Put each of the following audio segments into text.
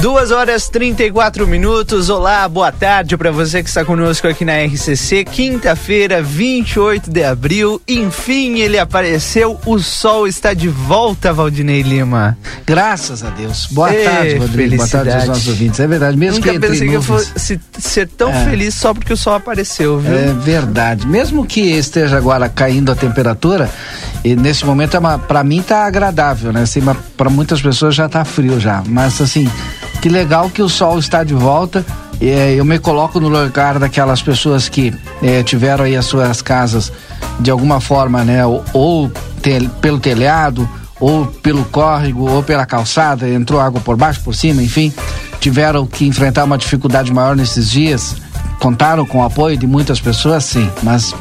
Duas horas 34 minutos. Olá, boa tarde para você que está conosco aqui na RCC. Quinta-feira, 28 de abril. Enfim, ele apareceu. O sol está de volta, Valdinei Lima. Graças a Deus. Boa Ei, tarde, Rodrigo. Boa tarde aos nossos ouvintes. É verdade, mesmo Nunca que pensei que eu fosse ser tão é. feliz só porque o sol apareceu, viu? É verdade. Mesmo que esteja agora caindo a temperatura, e nesse momento é para mim tá agradável, né? Assim, para muitas pessoas já tá frio já, mas assim, que legal que o sol está de volta. É, eu me coloco no lugar daquelas pessoas que é, tiveram aí as suas casas de alguma forma, né? Ou, ou te, pelo telhado, ou pelo córrego, ou pela calçada, entrou água por baixo, por cima, enfim, tiveram que enfrentar uma dificuldade maior nesses dias. Contaram com o apoio de muitas pessoas, sim, mas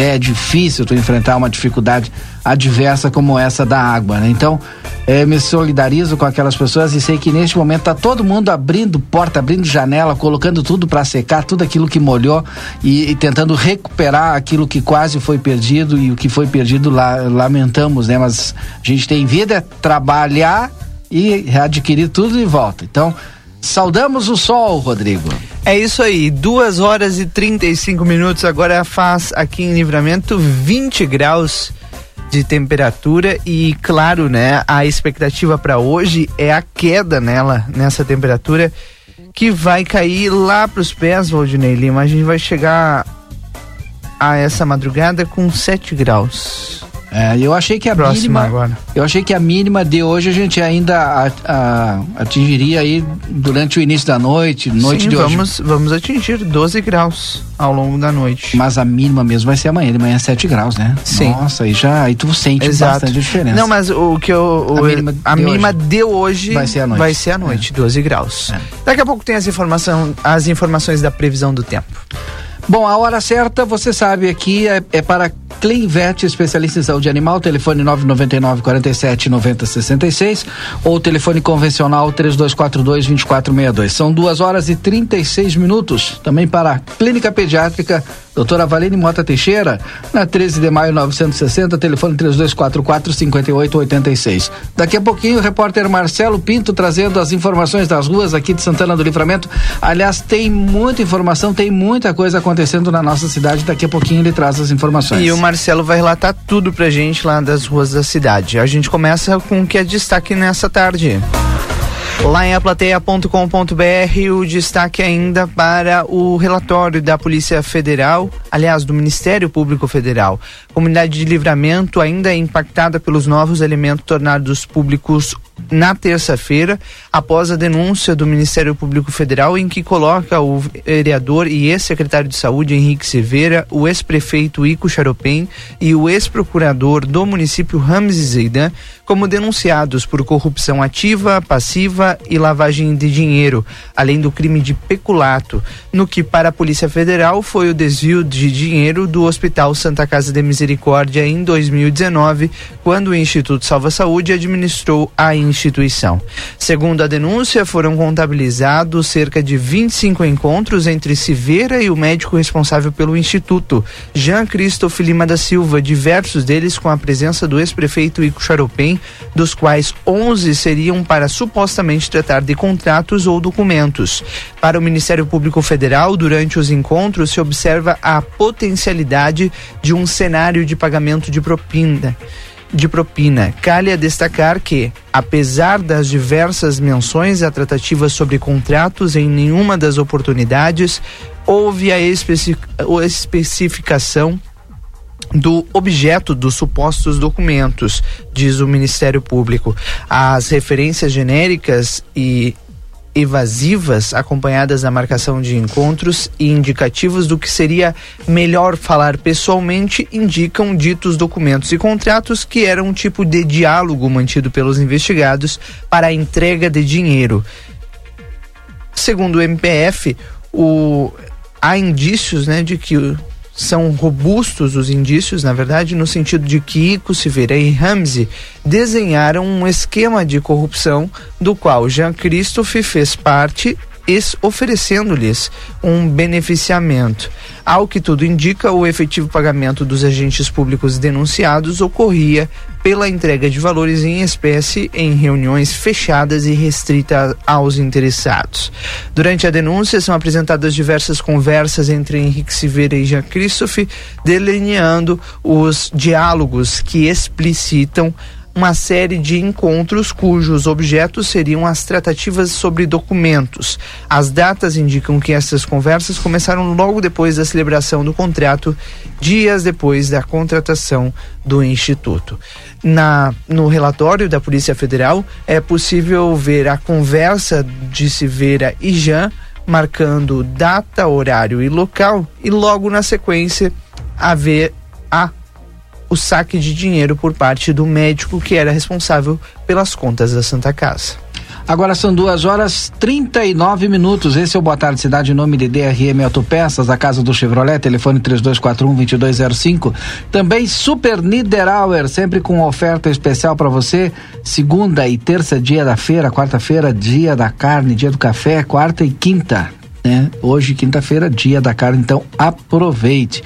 é difícil tu enfrentar uma dificuldade adversa como essa da água, né? Então, é, me solidarizo com aquelas pessoas e sei que neste momento tá todo mundo abrindo porta, abrindo janela, colocando tudo para secar, tudo aquilo que molhou e, e, tentando recuperar aquilo que quase foi perdido e o que foi perdido lá, lamentamos, né? Mas a gente tem vida, é trabalhar e adquirir tudo de volta. Então, Saudamos o sol, Rodrigo. É isso aí, 2 horas e 35 minutos. Agora faz aqui em Livramento 20 graus de temperatura e claro, né, a expectativa para hoje é a queda nela, nessa temperatura que vai cair lá para os pés, Valdinei Lima. A gente vai chegar a essa madrugada com 7 graus. É, eu achei que a Próxima mínima. Agora. Eu achei que a mínima de hoje a gente ainda a, a, atingiria aí durante o início da noite, noite Sim, de vamos, hoje. Vamos atingir 12 graus ao longo da noite. Mas a mínima mesmo vai ser amanhã, de manhã 7 graus, né? Sim. Nossa, aí já aí tu sente Exato. bastante diferença. Não, mas o que eu. O, a mínima, a de, mínima hoje de hoje vai ser à noite. Vai ser à noite, é. 12 graus. É. Daqui a pouco tem as, informação, as informações da previsão do tempo. Bom, a hora certa, você sabe aqui, é, é para Clinvet, especialista em saúde animal, telefone 999 47 90 66 ou telefone convencional 3242 2462. São duas horas e 36 minutos. Também para Clínica Pediátrica Doutora Valine Mota Teixeira, na 13 de maio 960, telefone 3244 5886. Daqui a pouquinho o repórter Marcelo Pinto trazendo as informações das ruas aqui de Santana do Livramento. Aliás, tem muita informação, tem muita coisa acontecendo na nossa cidade. Daqui a pouquinho ele traz as informações. E o Marcelo vai relatar tudo pra gente lá das ruas da cidade. A gente começa com o que é destaque nessa tarde. Lá em aplateia.com.br, o destaque ainda para o relatório da Polícia Federal, aliás, do Ministério Público Federal. Comunidade de Livramento ainda é impactada pelos novos elementos tornados públicos na terça-feira, após a denúncia do Ministério Público Federal, em que coloca o vereador e ex-secretário de Saúde Henrique Silveira, o ex-prefeito Ico Charopem e o ex-procurador do município Ramses Zeidan como denunciados por corrupção ativa, passiva e lavagem de dinheiro, além do crime de peculato, no que para a Polícia Federal foi o desvio de dinheiro do Hospital Santa Casa de Misericórdia em 2019, quando o Instituto Salva Saúde administrou a instituição. Segundo a denúncia, foram contabilizados cerca de 25 encontros entre Silveira e o médico responsável pelo instituto, Jean Christophe Lima da Silva, diversos deles com a presença do ex-prefeito Ico Charopem, dos quais 11 seriam para supostamente tratar de contratos ou documentos. Para o Ministério Público Federal, durante os encontros se observa a potencialidade de um cenário de pagamento de propina de propina. Calha destacar que, apesar das diversas menções a tratativas sobre contratos, em nenhuma das oportunidades houve a especificação do objeto dos supostos documentos, diz o Ministério Público. As referências genéricas e evasivas, acompanhadas da marcação de encontros e indicativos do que seria melhor falar pessoalmente, indicam ditos documentos e contratos que eram um tipo de diálogo mantido pelos investigados para a entrega de dinheiro. Segundo o MPF, o, há indícios né, de que são robustos os indícios, na verdade, no sentido de que Ico Silveira e Ramsey desenharam um esquema de corrupção do qual Jean Christophe fez parte oferecendo-lhes um beneficiamento. Ao que tudo indica, o efetivo pagamento dos agentes públicos denunciados ocorria pela entrega de valores em espécie em reuniões fechadas e restritas aos interessados. Durante a denúncia, são apresentadas diversas conversas entre Henrique Silveira e Jean Christophe, delineando os diálogos que explicitam uma série de encontros cujos objetos seriam as tratativas sobre documentos. As datas indicam que essas conversas começaram logo depois da celebração do contrato, dias depois da contratação do Instituto. Na, no relatório da Polícia Federal é possível ver a conversa de Silveira e Jean marcando data, horário e local e logo na sequência haver a o saque de dinheiro por parte do médico que era responsável pelas contas da Santa Casa. Agora são duas horas 39 minutos. Esse é o Boa Tarde Cidade, em nome de DRM Autopeças, a casa do Chevrolet, telefone 3241-2205. Também Super Niederauer, sempre com oferta especial para você. Segunda e terça dia da feira, quarta-feira, dia da carne, dia do café, quarta e quinta né? Hoje, quinta-feira, dia da carne, então aproveite.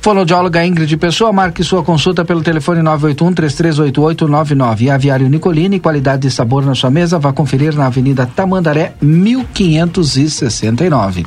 Fonoaudióloga Ingrid Pessoa, marque sua consulta pelo telefone 981-338899. E Aviário Nicolini, qualidade e sabor na sua mesa, vá conferir na Avenida Tamandaré, 1569.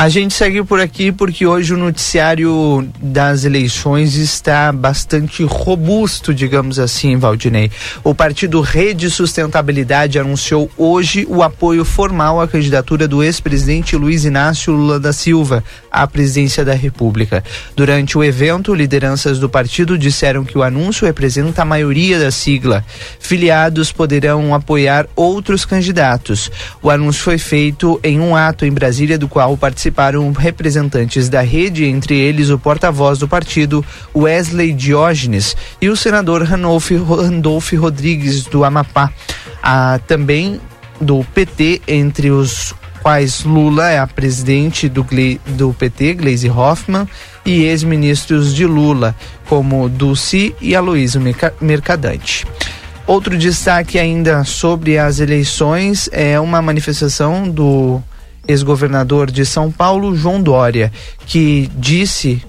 A gente segue por aqui porque hoje o noticiário das eleições está bastante robusto, digamos assim, Valdinei. O partido Rede Sustentabilidade anunciou hoje o apoio formal à candidatura do ex-presidente Luiz Inácio Lula da Silva à presidência da República. Durante o evento, lideranças do partido disseram que o anúncio representa a maioria da sigla. Filiados poderão apoiar outros candidatos. O anúncio foi feito em um ato em Brasília, do qual participaram representantes da rede, entre eles o porta-voz do partido, Wesley Diógenes, e o senador Randolph Rodrigues, do Amapá. Ah, também do PT, entre os quais Lula é a presidente do, do PT, Gleisi Hoffmann, e ex-ministros de Lula, como Dulci e Aloysio Mercadante. Outro destaque ainda sobre as eleições é uma manifestação do ex-governador de São Paulo, João Dória, que disse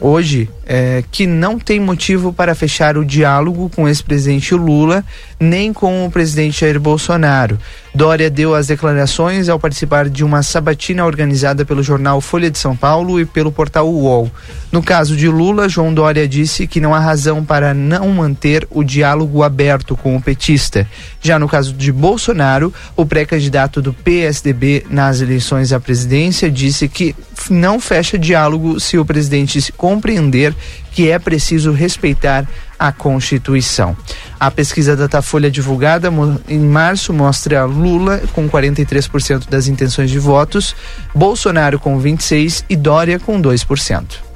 hoje é, que não tem motivo para fechar o diálogo com o ex-presidente Lula nem com o presidente Jair Bolsonaro. Dória deu as declarações ao participar de uma sabatina organizada pelo jornal Folha de São Paulo e pelo portal UOL. No caso de Lula, João Dória disse que não há razão para não manter o diálogo aberto com o petista. Já no caso de Bolsonaro, o pré-candidato do PSDB nas eleições à presidência disse que não fecha diálogo se o presidente se compreender que é preciso respeitar a Constituição. A pesquisa Datafolha divulgada em março mostra Lula com 43% das intenções de votos, Bolsonaro com 26% e Dória com 2%.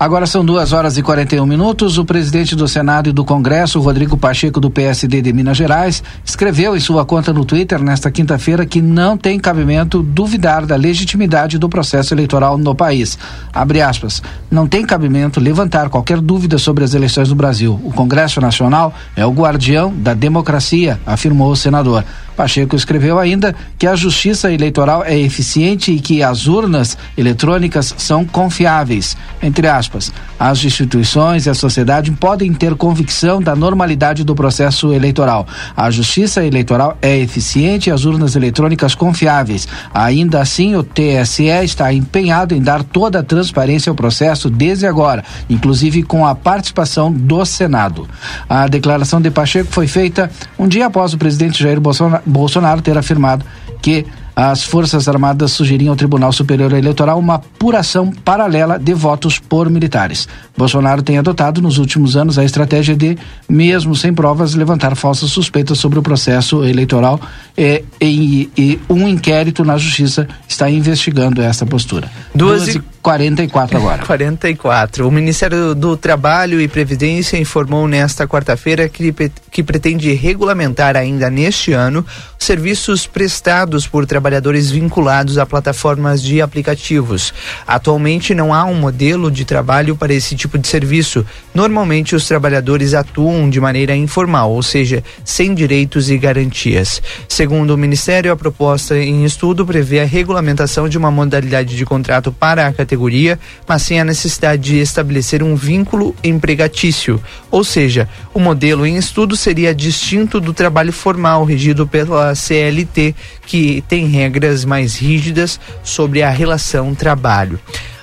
Agora são duas horas e 41 minutos. O presidente do Senado e do Congresso, Rodrigo Pacheco, do PSD de Minas Gerais, escreveu em sua conta no Twitter nesta quinta-feira que não tem cabimento duvidar da legitimidade do processo eleitoral no país. Abre aspas. Não tem cabimento levantar qualquer dúvida sobre as eleições no Brasil. O Congresso Nacional é o guardião da democracia, afirmou o senador. Pacheco escreveu ainda que a justiça eleitoral é eficiente e que as urnas eletrônicas são confiáveis. Entre aspas, as instituições e a sociedade podem ter convicção da normalidade do processo eleitoral. A justiça eleitoral é eficiente e as urnas eletrônicas confiáveis. Ainda assim, o TSE está empenhado em dar toda a transparência ao processo desde agora, inclusive com a participação do Senado. A declaração de Pacheco foi feita um dia após o presidente Jair Bolsonaro Bolsonaro ter afirmado que as Forças Armadas sugeriam ao Tribunal Superior Eleitoral uma apuração paralela de votos por militares. Bolsonaro tem adotado nos últimos anos a estratégia de, mesmo sem provas, levantar falsas suspeitas sobre o processo eleitoral e, e, e um inquérito na Justiça está investigando essa postura. Duas, Duas e 44 agora. 44. O Ministério do Trabalho e Previdência informou nesta quarta-feira que, que pretende regulamentar ainda neste ano serviços prestados por trabalhadores vinculados a plataformas de aplicativos. Atualmente não há um modelo de trabalho para esse tipo de serviço. Normalmente os trabalhadores atuam de maneira informal, ou seja, sem direitos e garantias. Segundo o Ministério, a proposta em estudo prevê a regulamentação de uma modalidade de contrato para a categoria, mas sem a necessidade de estabelecer um vínculo empregatício. Ou seja, o modelo em estudo seria distinto do trabalho formal regido pela CLT, que tem regras mais rígidas sobre a relação trabalho.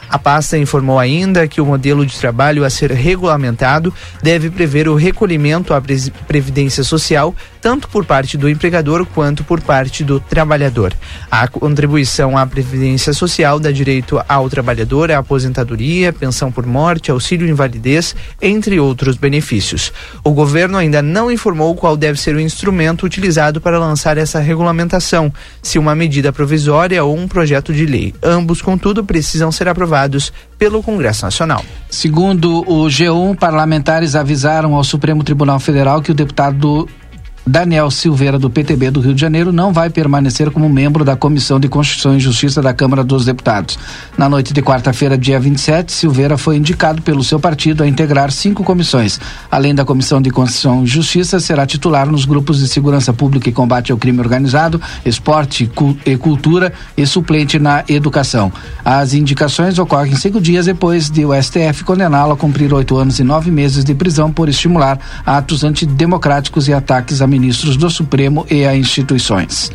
A pasta informou ainda que o modelo de trabalho a ser regulamentado deve prever o recolhimento à Previdência Social, tanto por parte do empregador quanto por parte do trabalhador. A contribuição à Previdência Social dá direito ao trabalhador à aposentadoria, pensão por morte, auxílio invalidez, entre outros benefícios. O governo ainda não informou qual deve ser o instrumento utilizado para lançar essa regulamentação, se uma medida provisória ou um projeto de lei. Ambos, contudo, precisam ser aprovados pelo Congresso Nacional. Segundo o G1, parlamentares avisaram ao Supremo Tribunal Federal que o deputado Daniel Silveira, do PTB do Rio de Janeiro, não vai permanecer como membro da Comissão de Constituição e Justiça da Câmara dos Deputados. Na noite de quarta-feira, dia 27, Silveira foi indicado pelo seu partido a integrar cinco comissões. Além da Comissão de Constituição e Justiça, será titular nos grupos de Segurança Pública e Combate ao Crime Organizado, Esporte e Cultura e suplente na Educação. As indicações ocorrem cinco dias depois de o STF condená-lo a cumprir oito anos e nove meses de prisão por estimular atos antidemocráticos e ataques a ministros do Supremo e a instituições.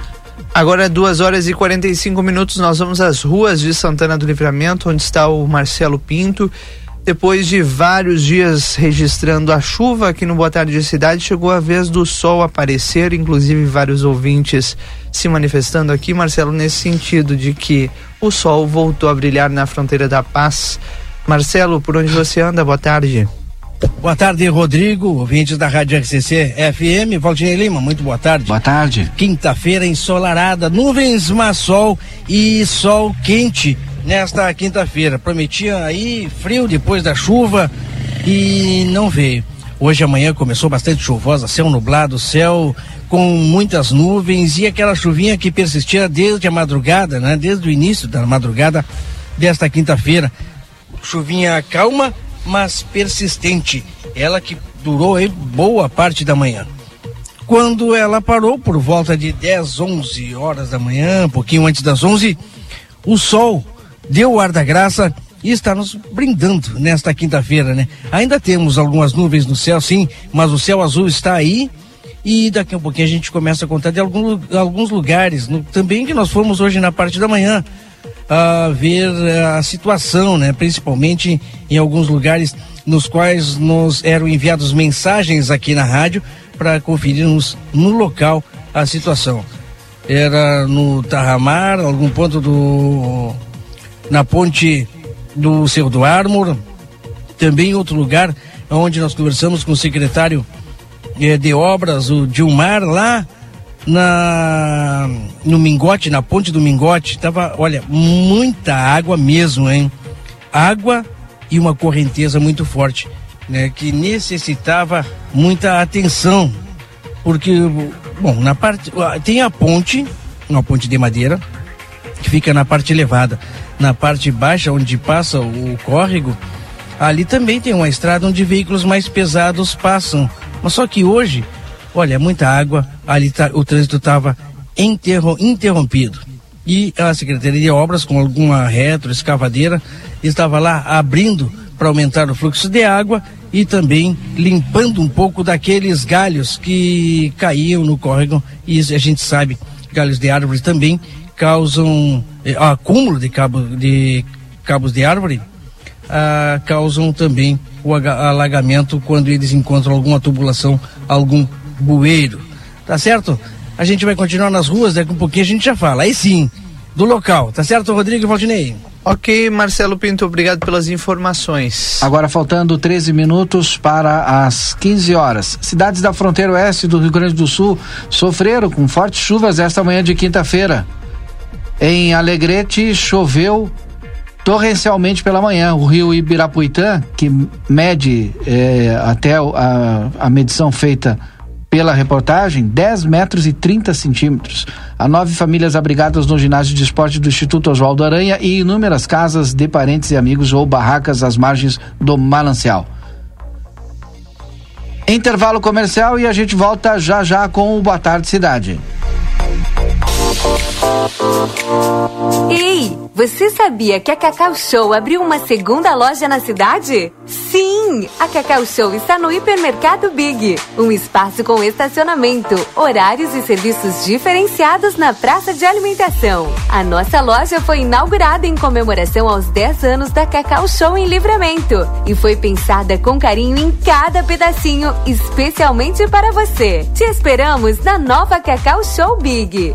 Agora, duas horas e 45 minutos, nós vamos às ruas de Santana do Livramento, onde está o Marcelo Pinto. Depois de vários dias registrando a chuva aqui no Boa Tarde Cidade, chegou a vez do sol aparecer, inclusive vários ouvintes se manifestando aqui, Marcelo, nesse sentido de que o sol voltou a brilhar na fronteira da paz. Marcelo, por onde você anda? Boa tarde. Boa tarde, Rodrigo, ouvintes da Rádio RCC FM. Valdinei Lima, muito boa tarde. Boa tarde. Quinta-feira ensolarada, nuvens, mas sol e sol quente nesta quinta-feira. Prometia aí frio depois da chuva e não veio. Hoje amanhã começou bastante chuvosa, céu nublado, céu com muitas nuvens e aquela chuvinha que persistia desde a madrugada, né? Desde o início da madrugada desta quinta-feira. Chuvinha calma mas persistente. Ela que durou aí boa parte da manhã. Quando ela parou por volta de 10, 11 horas da manhã, um pouquinho antes das 11, o sol deu o ar da graça e está nos brindando nesta quinta-feira, né? Ainda temos algumas nuvens no céu, sim, mas o céu azul está aí e daqui a pouquinho a gente começa a contar de algum, alguns lugares, no, também que nós fomos hoje na parte da manhã a ver eh, a situação, né? Principalmente em alguns lugares nos quais nos eram enviadas mensagens aqui na rádio para conferirmos no local a situação. Era no Tarramar, algum ponto do na ponte do Cerro do Ármor, também outro lugar onde nós conversamos com o secretário eh, de obras, o Dilmar, lá na no Mingote, na ponte do Mingote, tava, olha, muita água mesmo, hein? Água e uma correnteza muito forte, né, que necessitava muita atenção, porque bom, na parte tem a ponte, uma ponte de madeira que fica na parte elevada, na parte baixa onde passa o córrego, ali também tem uma estrada onde veículos mais pesados passam. Mas só que hoje Olha, muita água, ali tá, o trânsito estava interrompido. E a Secretaria de Obras, com alguma retro, escavadeira, estava lá abrindo para aumentar o fluxo de água e também limpando um pouco daqueles galhos que caíam no córrego. E a gente sabe, galhos de árvore também causam eh, acúmulo de, cabo, de cabos de árvore, ah, causam também o alagamento quando eles encontram alguma tubulação, algum Bueiro. Tá certo? A gente vai continuar nas ruas, daqui um pouquinho a gente já fala. Aí sim, do local. Tá certo, Rodrigo Valdinei? Ok, Marcelo Pinto, obrigado pelas informações. Agora faltando 13 minutos para as 15 horas. Cidades da fronteira oeste do Rio Grande do Sul sofreram com fortes chuvas esta manhã de quinta-feira. Em Alegrete choveu torrencialmente pela manhã. O rio Ibirapuitã, que mede é, até a, a medição feita pela reportagem, 10 metros e 30 centímetros. Há nove famílias abrigadas no ginásio de esporte do Instituto Oswaldo Aranha e inúmeras casas de parentes e amigos ou barracas às margens do manancial. Intervalo comercial e a gente volta já já com o Boa Tarde Cidade. Ei, você sabia que a Cacau Show abriu uma segunda loja na cidade? Sim, a Cacau Show está no Hipermercado Big, um espaço com estacionamento, horários e serviços diferenciados na praça de alimentação. A nossa loja foi inaugurada em comemoração aos 10 anos da Cacau Show em Livramento e foi pensada com carinho em cada pedacinho, especialmente para você. Te esperamos na nova Cacau Show Big.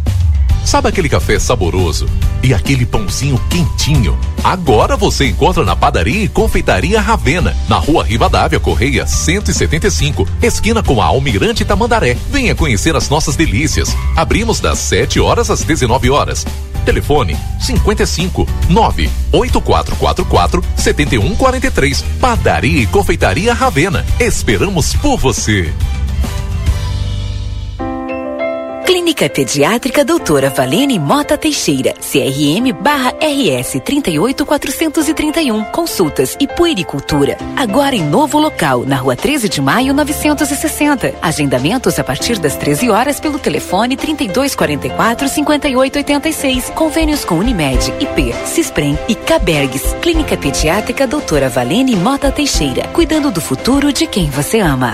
Sabe aquele café saboroso e aquele pãozinho quentinho? Agora você encontra na padaria e confeitaria Ravena, na rua Rivadavia Correia 175, esquina com a Almirante Tamandaré. Venha conhecer as nossas delícias. Abrimos das 7 horas às 19 horas. Telefone 55 98444 7143. Padaria e confeitaria Ravena. Esperamos por você. Clínica Pediátrica Doutora Valene Mota Teixeira, CRM barra RS 38431. Consultas e puericultura. Agora em novo local, na rua 13 de maio 960. Agendamentos a partir das 13 horas pelo telefone 3244 5886. Convênios com Unimed, IP, Cisprem e Cabergues. Clínica Pediátrica Doutora Valene Mota Teixeira. Cuidando do futuro de quem você ama.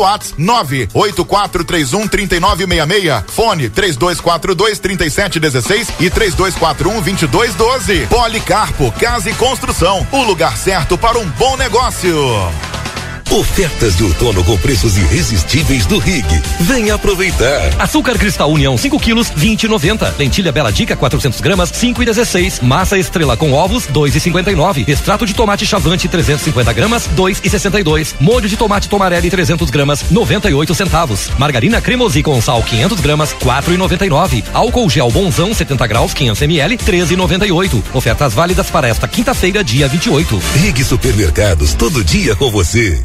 WhatsApp 98431 3966. Fone 3242 3716 e 3241 2212. Policarpo Casa e Construção. O lugar certo para um bom negócio. Ofertas de outono com preços irresistíveis do Rig. Venha aproveitar. Açúcar Cristal União 5 quilos 20,90. Lentilha Bela Dica 400 gramas 5,16. Massa Estrela com ovos 2,59. Extrato de tomate Chavante 350 gramas 2,62. Molho de tomate Tomarelli 300 gramas 98 centavos. Margarina Cremosi com sal 500 gramas 4,99. Álcool gel Bonzão 70 graus 500 ml 13,98. Ofertas válidas para esta quinta-feira dia 28. Rig Supermercados todo dia com você.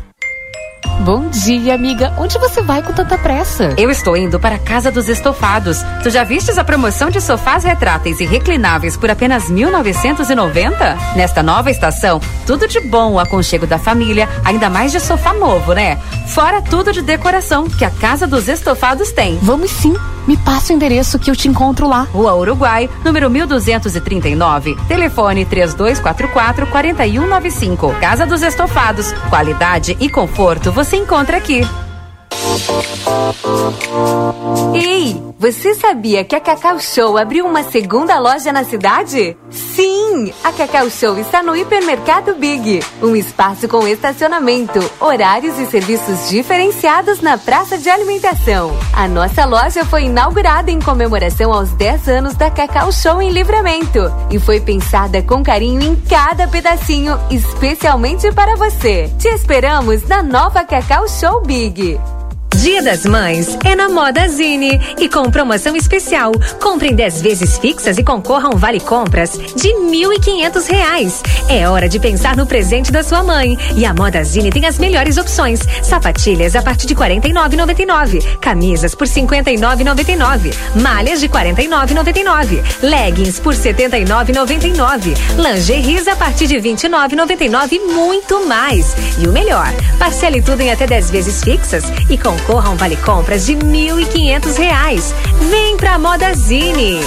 Bom dia, amiga. Onde você vai com tanta pressa? Eu estou indo para a Casa dos Estofados. Tu já vistes a promoção de sofás retráteis e reclináveis por apenas 1990? Nesta nova estação, tudo de bom o aconchego da família, ainda mais de sofá novo, né? Fora tudo de decoração que a Casa dos Estofados tem. Vamos sim. Me passa o endereço que eu te encontro lá. Rua Uruguai, número 1239. Telefone 3244 4195. Casa dos Estofados. Qualidade e conforto você encontra aqui. Ei, você sabia que a Cacau Show abriu uma segunda loja na cidade? Sim, a Cacau Show está no Hipermercado Big, um espaço com estacionamento, horários e serviços diferenciados na praça de alimentação. A nossa loja foi inaugurada em comemoração aos 10 anos da Cacau Show em Livramento e foi pensada com carinho em cada pedacinho, especialmente para você. Te esperamos na nova Cacau Show Big. Dia das Mães é na Moda Zine e com promoção especial. Compre em 10 vezes fixas e concorra a um vale compras de R$ 1.500. É hora de pensar no presente da sua mãe. E a Moda Zine tem as melhores opções: sapatilhas a partir de R$ 49,99, camisas por R$ 59,99, malhas de R$ 49,99, leggings por R$ 79,99, lingeries a partir de 29,99 e muito mais. E o melhor, parcele tudo em até 10 vezes fixas e concorra concorra a um vale compras de R$ 1.500. Vem pra Modazine.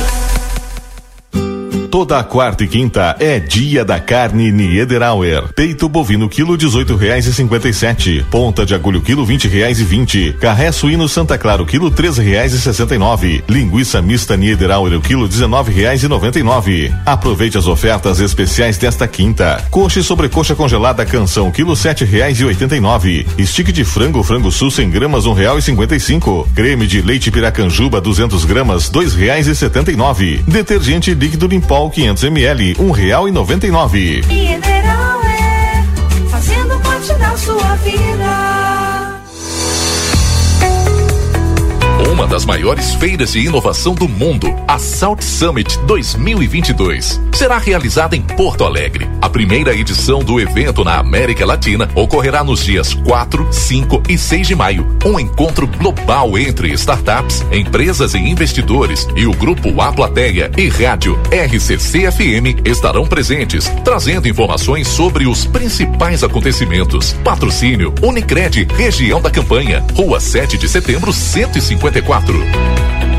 Toda quarta e quinta é dia da carne Niederauer. Peito bovino quilo dezoito reais e cinquenta e sete. Ponta de agulho quilo vinte reais e vinte. Carré suíno Santa Clara quilo treze reais e sessenta e nove. Linguiça mista Niederauer o quilo dezenove reais e noventa e nove. Aproveite as ofertas especiais desta quinta. Coxa e sobrecoxa congelada canção quilo sete reais e oitenta e nove. Stick de frango frango sul 100 gramas um real e cinquenta e cinco. Creme de leite piracanjuba 200 gramas dois reais e setenta e nove. Detergente líquido limpol 500 ml, um real e noventa e nove. Mineral é fazendo parte da sua vida. Uma das maiores feiras de inovação do mundo, a Salt Summit 2022, será realizada em Porto Alegre. A primeira edição do evento na América Latina ocorrerá nos dias 4, 5 e 6 de maio. Um encontro global entre startups, empresas e investidores e o grupo A Plateia e rádio RCC FM estarão presentes, trazendo informações sobre os principais acontecimentos. Patrocínio Unicred, região da campanha, Rua 7 de Setembro, 154.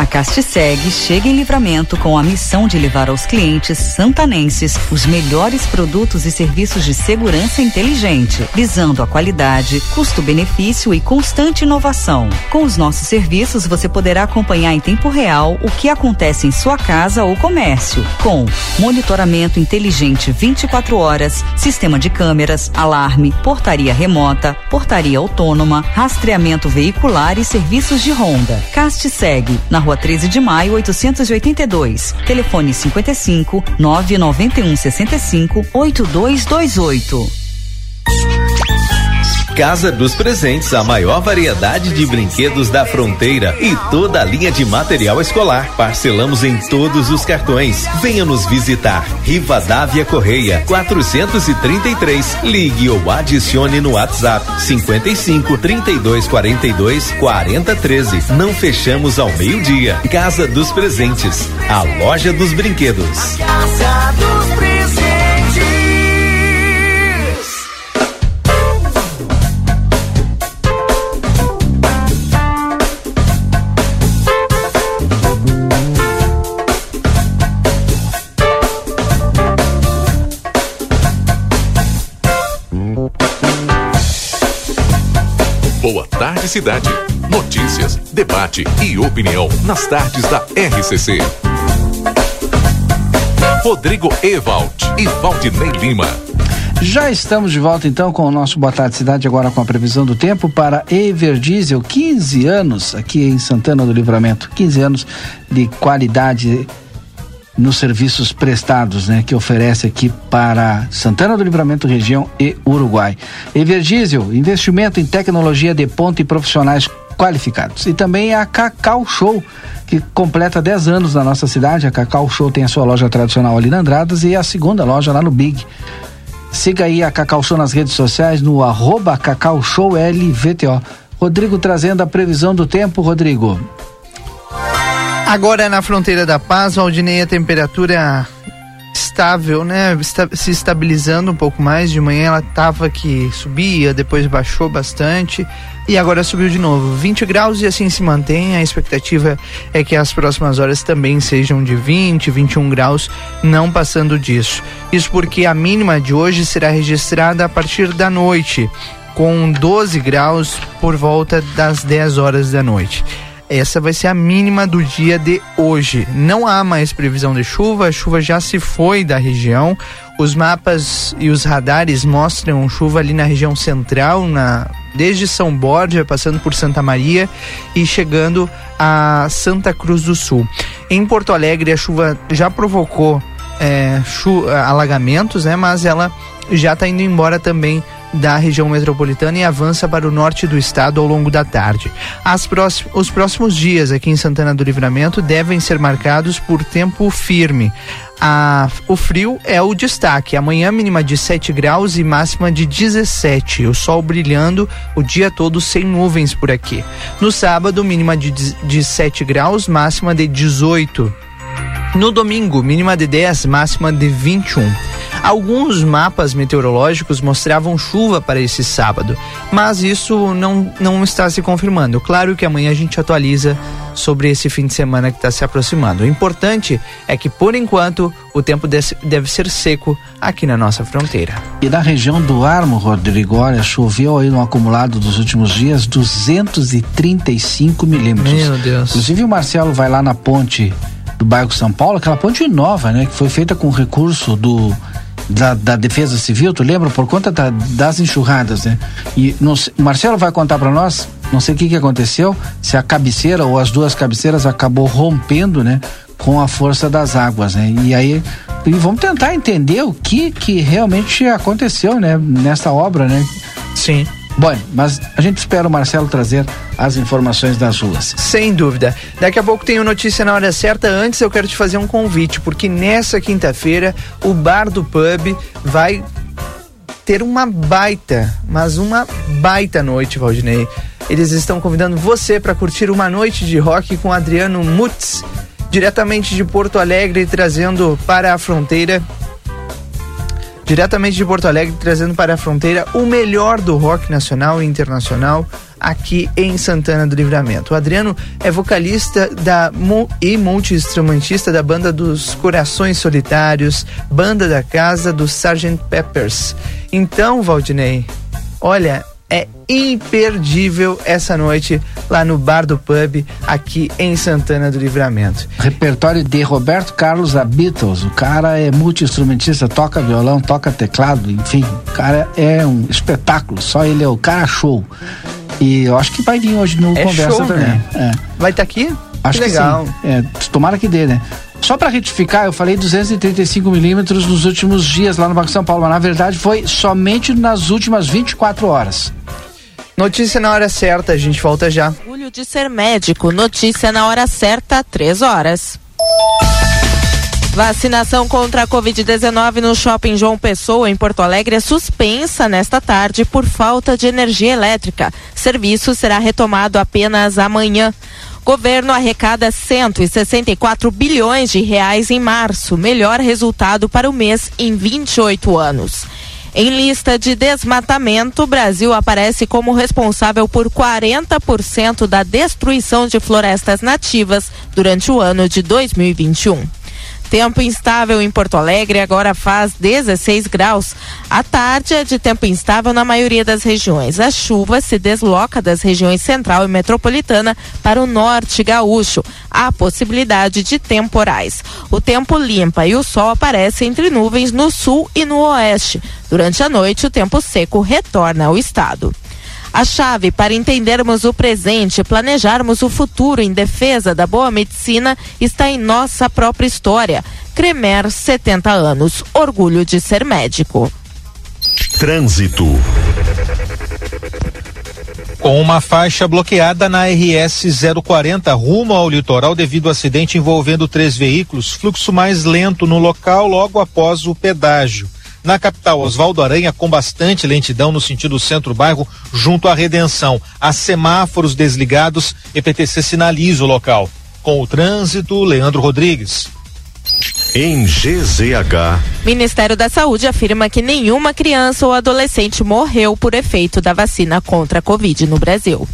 A Castiseg chega em livramento com a missão de levar aos clientes santanenses os melhores produtos e serviços de segurança inteligente, visando a qualidade, custo-benefício e constante inovação. Com os nossos serviços, você poderá acompanhar em tempo real o que acontece em sua casa ou comércio, com monitoramento inteligente 24 horas, sistema de câmeras, alarme, portaria remota, portaria autônoma, rastreamento veicular e serviços de ronda. Castiseg, na rua 13 de maio, 882. Telefone 55 991 65 8228. Casa dos Presentes, a maior variedade de brinquedos da fronteira e toda a linha de material escolar. Parcelamos em todos os cartões. Venha nos visitar. Rivadavia Correia, 433. Ligue ou adicione no WhatsApp 55 32 42 40 13. Não fechamos ao meio-dia. Casa dos Presentes, a loja dos brinquedos. Casa dos presentes. Cidade. Notícias, debate e opinião nas tardes da RCC. Rodrigo Evald e Valdinei Lima. Já estamos de volta então com o nosso Boa Tarde Cidade, agora com a previsão do tempo para Everdiesel, 15 anos aqui em Santana do Livramento, 15 anos de qualidade nos serviços prestados, né, que oferece aqui para Santana do Livramento, região e Uruguai. Everdiesel, investimento em tecnologia de ponta e profissionais qualificados. E também a Cacau Show, que completa 10 anos na nossa cidade. A Cacau Show tem a sua loja tradicional ali na Andradas e a segunda loja lá no Big. Siga aí a Cacau Show nas redes sociais no arroba Cacau Show LVTO. Rodrigo trazendo a previsão do tempo, Rodrigo. Agora na fronteira da paz, Aldinei, a temperatura estável, né? Está, se estabilizando um pouco mais. De manhã ela tava que subia, depois baixou bastante e agora subiu de novo. 20 graus e assim se mantém. A expectativa é que as próximas horas também sejam de 20, 21 graus, não passando disso. Isso porque a mínima de hoje será registrada a partir da noite, com 12 graus por volta das 10 horas da noite. Essa vai ser a mínima do dia de hoje. Não há mais previsão de chuva, a chuva já se foi da região. Os mapas e os radares mostram chuva ali na região central, na desde São Borja, passando por Santa Maria e chegando a Santa Cruz do Sul. Em Porto Alegre, a chuva já provocou é, chu alagamentos, né? Mas ela já está indo embora também da região metropolitana e avança para o norte do estado ao longo da tarde. Próxim, os próximos dias aqui em Santana do Livramento devem ser marcados por tempo firme. A, o frio é o destaque. Amanhã, mínima de 7 graus e máxima de 17. O sol brilhando o dia todo sem nuvens por aqui. No sábado, mínima de, de 7 graus, máxima de 18. No domingo, mínima de 10, máxima de 21. Alguns mapas meteorológicos mostravam chuva para esse sábado, mas isso não, não está se confirmando. Claro que amanhã a gente atualiza sobre esse fim de semana que está se aproximando. O importante é que, por enquanto, o tempo deve ser seco aqui na nossa fronteira. E na região do Armo, Rodrigo, olha, choveu aí no acumulado dos últimos dias 235 milímetros. Meu Deus. Inclusive o Marcelo vai lá na ponte do bairro São Paulo, aquela ponte nova, né? Que foi feita com recurso do da, da, Defesa Civil, tu lembra? Por conta da, das enxurradas, né? E não, o Marcelo vai contar para nós, não sei o que, que aconteceu, se a cabeceira ou as duas cabeceiras acabou rompendo, né? Com a força das águas, né? E aí e vamos tentar entender o que que realmente aconteceu, né? Nessa obra, né? Sim. Bom, mas a gente espera o Marcelo trazer as informações das ruas. Sem dúvida. Daqui a pouco tenho notícia na hora certa. Antes eu quero te fazer um convite, porque nessa quinta-feira o Bar do Pub vai ter uma baita, mas uma baita noite, Valdinei. Eles estão convidando você para curtir uma noite de rock com Adriano Mutz, diretamente de Porto Alegre, trazendo para a fronteira diretamente de Porto Alegre, trazendo para a fronteira o melhor do rock nacional e internacional aqui em Santana do Livramento. O Adriano é vocalista da, e multi-instrumentista da banda dos Corações Solitários, banda da casa do Sgt. Peppers. Então, Valdinei, olha, imperdível essa noite lá no Bar do Pub, aqui em Santana do Livramento. Repertório de Roberto Carlos da Beatles. O cara é multi-instrumentista, toca violão, toca teclado, enfim. O cara é um espetáculo, só ele é o cara show. E eu acho que vai vir hoje no é Conversa show, também. Né? É. Vai estar tá aqui? Acho que, legal. Que é, tomara que dê, né? Só para retificar, eu falei 235 milímetros nos últimos dias lá no Banco São Paulo, mas na verdade foi somente nas últimas 24 horas. Notícia na hora certa, a gente volta já. Orgulho de ser médico. Notícia na hora certa, três horas. Vacinação contra a Covid-19 no Shopping João Pessoa, em Porto Alegre, é suspensa nesta tarde por falta de energia elétrica. Serviço será retomado apenas amanhã. Governo arrecada 164 bilhões de reais em março, melhor resultado para o mês em 28 anos. Em lista de desmatamento, o Brasil aparece como responsável por 40% da destruição de florestas nativas durante o ano de 2021. Tempo instável em Porto Alegre, agora faz 16 graus. A tarde é de tempo instável na maioria das regiões. A chuva se desloca das regiões central e metropolitana para o norte gaúcho. Há possibilidade de temporais. O tempo limpa e o sol aparece entre nuvens no sul e no oeste. Durante a noite, o tempo seco retorna ao estado. A chave para entendermos o presente e planejarmos o futuro em defesa da boa medicina está em nossa própria história. Cremer, 70 anos. Orgulho de ser médico. Trânsito. Com uma faixa bloqueada na RS 040 rumo ao litoral devido ao acidente envolvendo três veículos, fluxo mais lento no local logo após o pedágio. Na capital, Oswaldo Aranha, com bastante lentidão no sentido centro-bairro, junto à Redenção. Há semáforos desligados, EPTC sinaliza o local. Com o trânsito, Leandro Rodrigues. Em GZH. Ministério da Saúde afirma que nenhuma criança ou adolescente morreu por efeito da vacina contra a Covid no Brasil.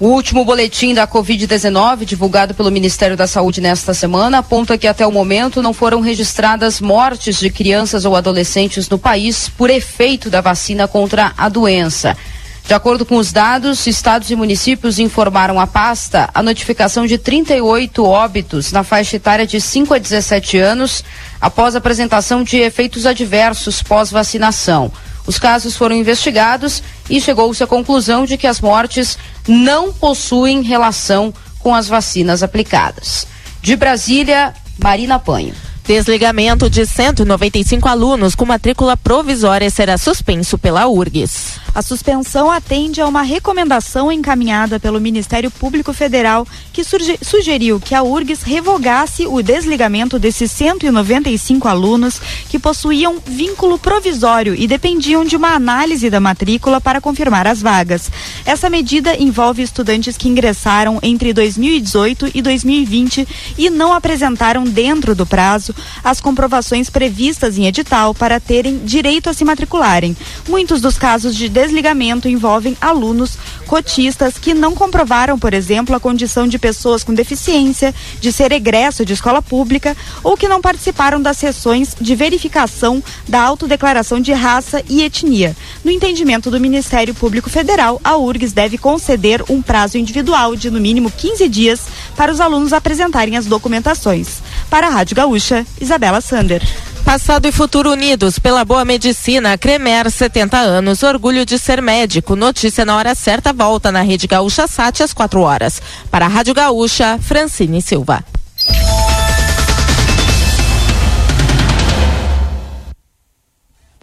O último boletim da Covid-19, divulgado pelo Ministério da Saúde nesta semana, aponta que até o momento não foram registradas mortes de crianças ou adolescentes no país por efeito da vacina contra a doença. De acordo com os dados, estados e municípios informaram à pasta a notificação de 38 óbitos na faixa etária de 5 a 17 anos após apresentação de efeitos adversos pós-vacinação. Os casos foram investigados e chegou-se à conclusão de que as mortes não possuem relação com as vacinas aplicadas. De Brasília, Marina Panho. Desligamento de 195 alunos com matrícula provisória será suspenso pela URGS. A suspensão atende a uma recomendação encaminhada pelo Ministério Público Federal que sugeriu que a URGS revogasse o desligamento desses 195 alunos que possuíam vínculo provisório e dependiam de uma análise da matrícula para confirmar as vagas. Essa medida envolve estudantes que ingressaram entre 2018 e 2020 e não apresentaram dentro do prazo as comprovações previstas em edital para terem direito a se matricularem. Muitos dos casos de desligamento envolvem alunos cotistas que não comprovaram, por exemplo, a condição de pessoas com deficiência, de ser egresso de escola pública ou que não participaram das sessões de verificação da autodeclaração de raça e etnia. No entendimento do Ministério Público Federal, a URGS deve conceder um prazo individual de no mínimo 15 dias para os alunos apresentarem as documentações. Para a Rádio Gaúcha, Isabela Sander. Passado e futuro unidos pela boa medicina, Cremer, 70 anos, orgulho de ser médico. Notícia na hora certa, volta na Rede Gaúcha Sat às 4 horas. Para a Rádio Gaúcha, Francine Silva.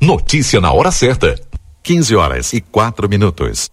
Notícia na hora certa. 15 horas e 4 minutos.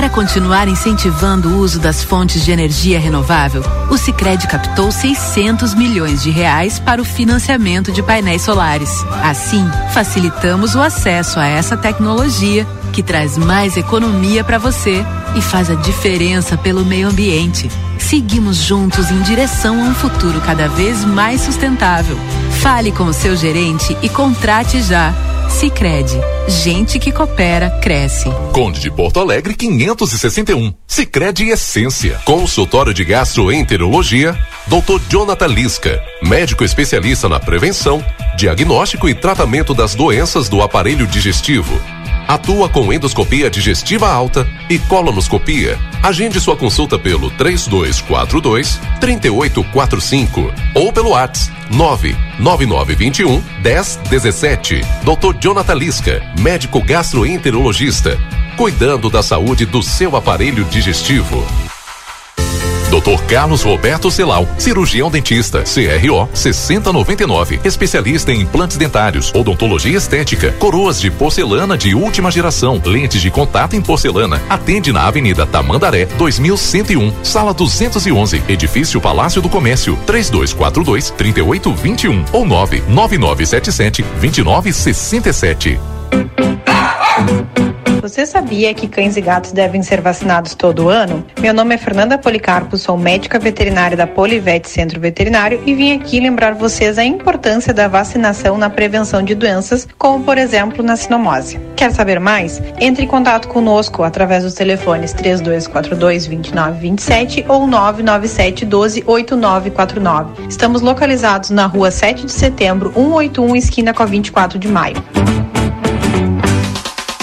Para continuar incentivando o uso das fontes de energia renovável, o Sicredi captou 600 milhões de reais para o financiamento de painéis solares. Assim, facilitamos o acesso a essa tecnologia que traz mais economia para você e faz a diferença pelo meio ambiente. Seguimos juntos em direção a um futuro cada vez mais sustentável. Fale com o seu gerente e contrate já. Sicredi, gente que coopera cresce. Conde de Porto Alegre 561. Sicredi Essência. Consultório de Gastroenterologia, Dr. Jonathan Lisca, médico especialista na prevenção, diagnóstico e tratamento das doenças do aparelho digestivo Atua com endoscopia digestiva alta e colonoscopia. Agende sua consulta pelo 3242 3845 ou pelo WhatsApp 99921 1017. Dr. Jonathan Lisca, médico gastroenterologista, cuidando da saúde do seu aparelho digestivo. Dr. Carlos Roberto Celal, cirurgião dentista, CRO 6099, especialista em implantes dentários, odontologia estética, coroas de porcelana de última geração, lentes de contato em porcelana. Atende na Avenida Tamandaré, 2101, sala 211, edifício Palácio do Comércio, 3242 3821 ou 99977 2967. Você sabia que cães e gatos devem ser vacinados todo ano? Meu nome é Fernanda Policarpo, sou médica veterinária da Polivete Centro Veterinário e vim aqui lembrar vocês a importância da vacinação na prevenção de doenças, como por exemplo na sinomose. Quer saber mais? Entre em contato conosco através dos telefones 3242 2927 ou 997 12 8949. Estamos localizados na rua 7 de setembro, 181, esquina com a 24 de maio.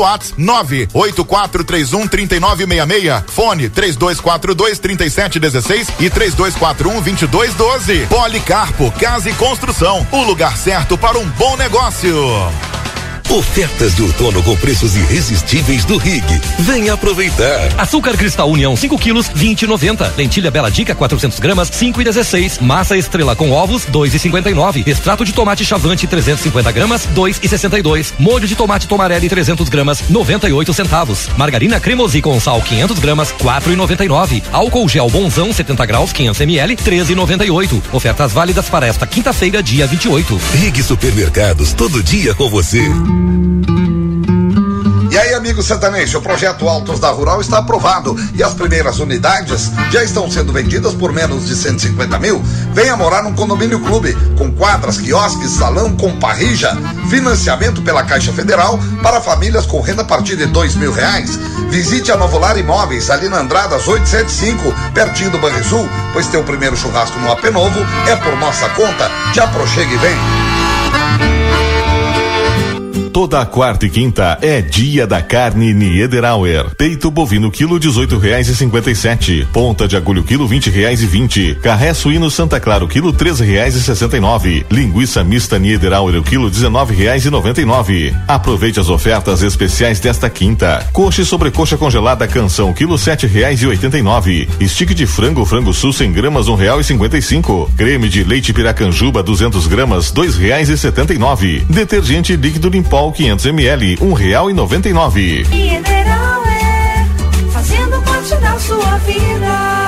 WhatsApp 98431 3966. Fone 3242 3716 e 3241 2212. Policarpo Casa e Construção. O lugar certo para um bom negócio. Ofertas de outono com preços irresistíveis do Rig. Venha aproveitar. Açúcar Cristal União 5 quilos 20,90. Lentilha Bela Dica 400 gramas 5,16. Massa Estrela com ovos 2,59. Extrato de tomate Chavante 350 gramas 2,62. Molho de tomate Tomarelli 300 gramas 98 centavos. Margarina Cremosi com sal 500 gramas 4,99. Álcool gel Bonzão 70 graus 500 ml 13,98. Ofertas válidas para esta quinta-feira dia 28. Rig Supermercados todo dia com você. E aí, amigo sertanejo, o projeto Altos da Rural está aprovado e as primeiras unidades já estão sendo vendidas por menos de 150 mil. Venha morar num condomínio clube, com quadras, quiosques, salão com parrija, financiamento pela Caixa Federal para famílias com renda a partir de dois mil reais. Visite a Novolar Imóveis, ali na Andradas 875, pertinho do Banrisul, pois teu primeiro churrasco no AP Novo é por nossa conta. Já prochegue e vem. Toda quarta e quinta é dia da carne Niederauer. Peito bovino quilo dezoito reais e cinquenta e sete. Ponta de agulho quilo vinte reais e vinte. Carré suíno Santa Clara o quilo treze reais e sessenta e nove. Linguiça mista Niederauer quilo dezenove reais e noventa e nove. Aproveite as ofertas especiais desta quinta. Coxa e sobrecoxa congelada canção quilo sete reais e oitenta e nove. Stick de frango frango sul 100 gramas um real e cinquenta e cinco. Creme de leite piracanjuba 200 gramas dois reais e setenta e nove. Detergente líquido Limpol 500 ml, um real e noventa e nove. Mineral é fazendo parte da sua vida.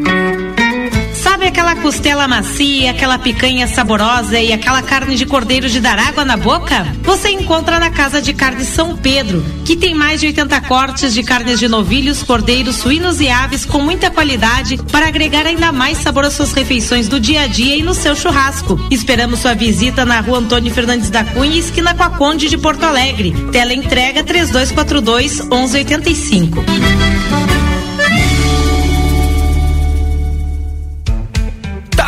Aquela costela macia, aquela picanha saborosa e aquela carne de cordeiro de dar água na boca? Você encontra na Casa de Carne São Pedro, que tem mais de 80 cortes de carnes de novilhos, cordeiros, suínos e aves com muita qualidade para agregar ainda mais sabor às suas refeições do dia a dia e no seu churrasco. Esperamos sua visita na rua Antônio Fernandes da Cunha, esquina com a Conde de Porto Alegre. Tela entrega 3242 1185.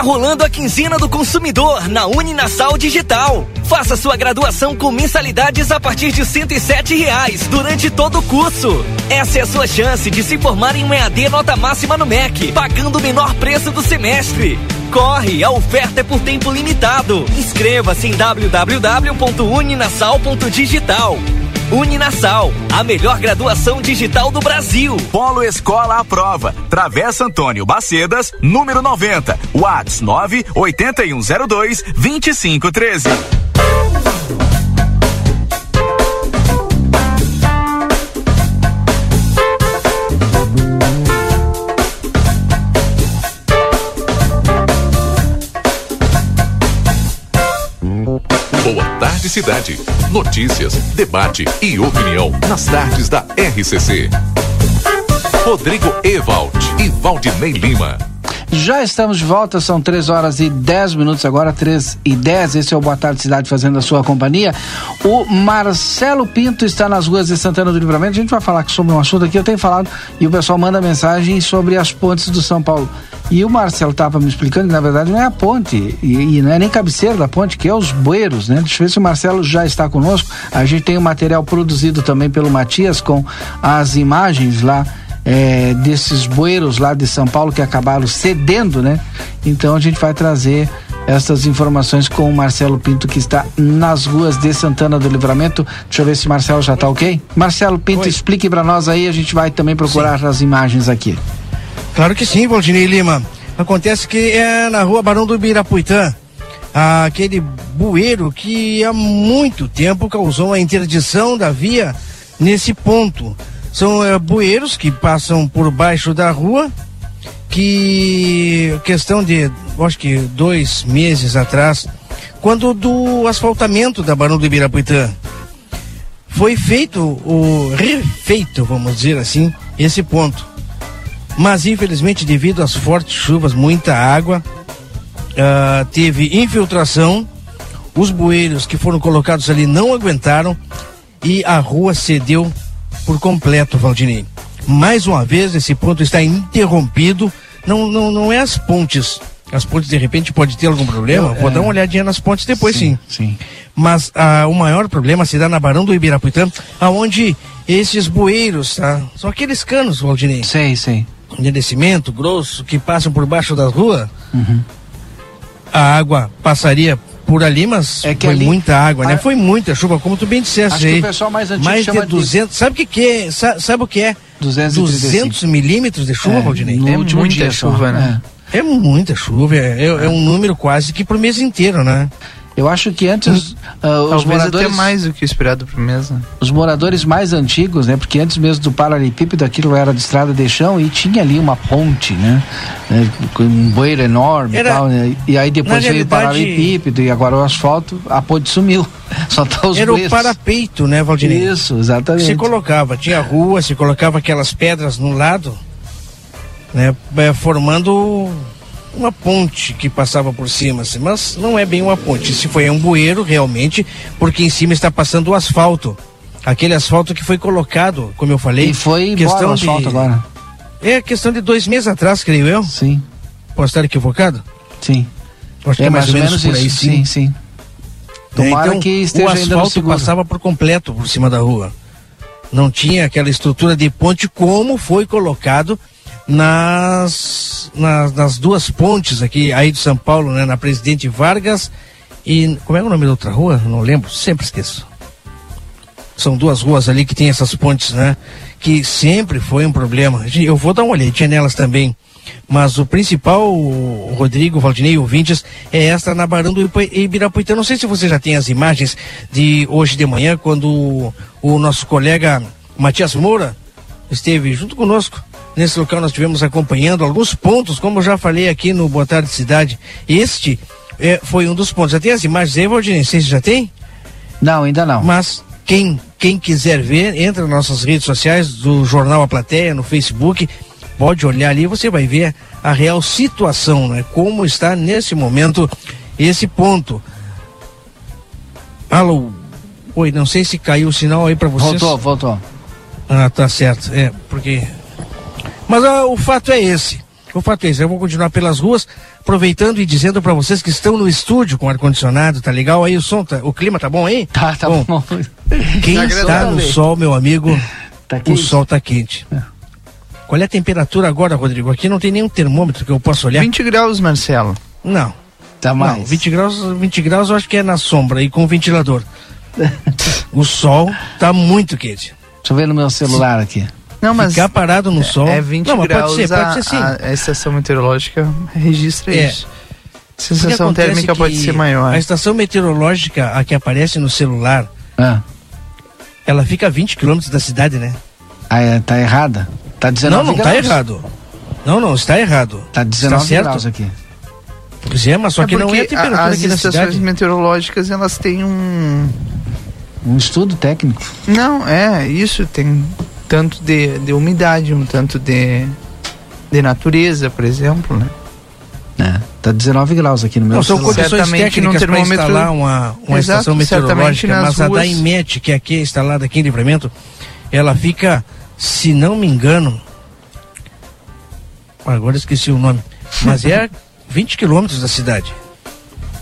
Rolando a quinzena do consumidor na Uninasal Digital. Faça sua graduação com mensalidades a partir de 107 reais durante todo o curso. Essa é a sua chance de se formar em um EAD nota máxima no MEC, pagando o menor preço do semestre. Corre, a oferta é por tempo limitado. Inscreva-se em www.uninasal.digital. Uninasal, a melhor graduação digital do Brasil. Polo Escola à Prova. Travessa Antônio Bacedas, número 90. Whats 9 8102 2513. Cidade. Notícias, debate e opinião nas tardes da RCC. Rodrigo Ewald e Valdinei Lima. Já estamos de volta, são 3 horas e 10 minutos agora, 3 e 10. Esse é o Boa Tarde Cidade fazendo a sua companhia. O Marcelo Pinto está nas ruas de Santana do Livramento. A gente vai falar sobre um assunto aqui, eu tenho falado, e o pessoal manda mensagem sobre as pontes do São Paulo. E o Marcelo estava me explicando que na verdade não é a ponte, e, e não é nem cabeceira da ponte, que é os bueiros, né? Deixa eu ver se o Marcelo já está conosco. A gente tem o um material produzido também pelo Matias com as imagens lá é, desses bueiros lá de São Paulo que acabaram cedendo, né? Então a gente vai trazer essas informações com o Marcelo Pinto que está nas ruas de Santana do Livramento. Deixa eu ver se o Marcelo já está ok. Marcelo Pinto, Oi. explique para nós aí, a gente vai também procurar as imagens aqui. Claro que sim, Valdinei Lima. Acontece que é na rua Barão do Ibirapuitã, aquele bueiro que há muito tempo causou a interdição da via nesse ponto. São é, bueiros que passam por baixo da rua, que questão de, acho que dois meses atrás, quando do asfaltamento da Barão do Ibirapuitã, foi feito o refeito, vamos dizer assim, esse ponto. Mas infelizmente devido às fortes chuvas, muita água, ah, teve infiltração, os bueiros que foram colocados ali não aguentaram e a rua cedeu por completo, Valdinei. Mais uma vez, esse ponto está interrompido. Não, não, não é as pontes. As pontes, de repente, pode ter algum problema. Eu, Vou é. dar uma olhadinha nas pontes depois, sim. Sim. Mas ah, o maior problema se dá na Barão do Ibirapuitã, aonde esses bueiros, tá? São aqueles canos, Valdinei. Sei, sei. De descimento grosso que passam por baixo da rua. Uhum. A água passaria por ali, mas É que foi ali- muita água, né? Foi muita chuva, como tu bem disseste Acho que aí. o pessoal mais antigo mais chama de de- 200. Sabe o que, que é? Sa- sabe o que é? 235. 200 milímetros de chuva, É, Valdinei. é muita chuva, né? É. muita chuva, é, é- é um número quase que pro mês inteiro, né? Eu acho que antes ah, os Talvez moradores até mais do que o esperado mês, né? os moradores mais antigos, né? Porque antes mesmo do paralelepípedo aquilo era de estrada de chão e tinha ali uma ponte, né? né, Com um bueiro enorme Era- e tal, né? E aí depois veio o paralelepípedo e agora o asfalto, a ponte sumiu. Só tá os Era o bueiros. parapeito, né, Valdinei? Isso, exatamente. Se colocava, tinha rua, se colocava aquelas pedras no lado, né, é, formando uma ponte que passava por cima, assim, mas não é bem uma ponte. Se foi um bueiro realmente, porque em cima está passando o asfalto. Aquele asfalto que foi colocado, como eu falei. E foi embora o asfalto agora. É questão de dois meses atrás, creio eu. Sim. Posso estar equivocado? Sim. Acho que é mais ou menos, por aí, isso, sim. sim, sim. É, Tomara então, que esteja o asfalto passava por completo por cima da rua. Não tinha aquela estrutura de ponte como foi colocado nas, nas, nas duas pontes aqui, aí de São Paulo, né? Na Presidente Vargas e. Como é o nome da outra rua? Não lembro, sempre esqueço. São duas ruas ali que tem essas pontes, né? Que sempre foi um problema. Eu vou dar uma olhadinha nelas também. Mas o principal, o Rodrigo, Valdinei, ouvintes, é esta na Barão do Ibirapuitã. Não sei se você já tem as imagens de hoje de manhã, quando o nosso colega Matias Moura esteve junto conosco. Nesse local nós estivemos acompanhando alguns pontos, como eu já falei aqui no Boa Tarde Cidade. Este eh, foi um dos pontos. Já tem as imagens aí, Valdinei? Você já tem? Não, ainda não. Mas quem, quem quiser ver, entra nas nossas redes sociais do Jornal A Plateia, no Facebook, pode olhar ali, você vai ver a real situação, né? Como está nesse momento esse ponto. Alô? Oi, não sei se caiu o sinal aí para vocês. Voltou, voltou. Ah, tá certo. É, porque. Mas ah, o fato é esse. O fato é esse. Eu vou continuar pelas ruas, aproveitando e dizendo para vocês que estão no estúdio com ar-condicionado, tá legal? Aí o som, tá, o clima tá bom aí? Tá, tá bom. Quem Tá está no sol, meu amigo, Tá o sol tá quente. Qual é a temperatura agora, Rodrigo? Aqui não tem nenhum termômetro que eu possa olhar. 20 graus, Marcelo. Não. Tá mais. Não, 20 graus, 20 graus eu acho que é na sombra e com ventilador. o sol tá muito quente. Deixa eu ver no meu celular aqui. Não, mas Ficar parado no sol. É 20 não, mas graus. pode ser, a, pode ser sim. A, a estação meteorológica registra É. isso. Sensação térmica que pode ser maior. A estação meteorológica, a que aparece no celular, Ah, ela fica a 20 quilômetros da cidade, né? ah, é, tá errada. Tá 19 não, não graus. tá errado. Não, não, está errado. Tá 19 certo? graus aqui. Pois é, mas só que não é a temperatura as aqui da estações cidade. meteorológicas elas têm um Um estudo técnico. não é isso tem tanto de, de umidade um tanto de de natureza por exemplo né É, tá 19 graus aqui no meu Não, são celular. condições Certamente técnicas para termômetro- instalar uma, uma Exato, estação meteorológica, mas a da ruas- IMET, que aqui é instalada aqui em Livramento, ela fica, se não me engano, agora esqueci o nome, mas é 20 quilômetros da cidade.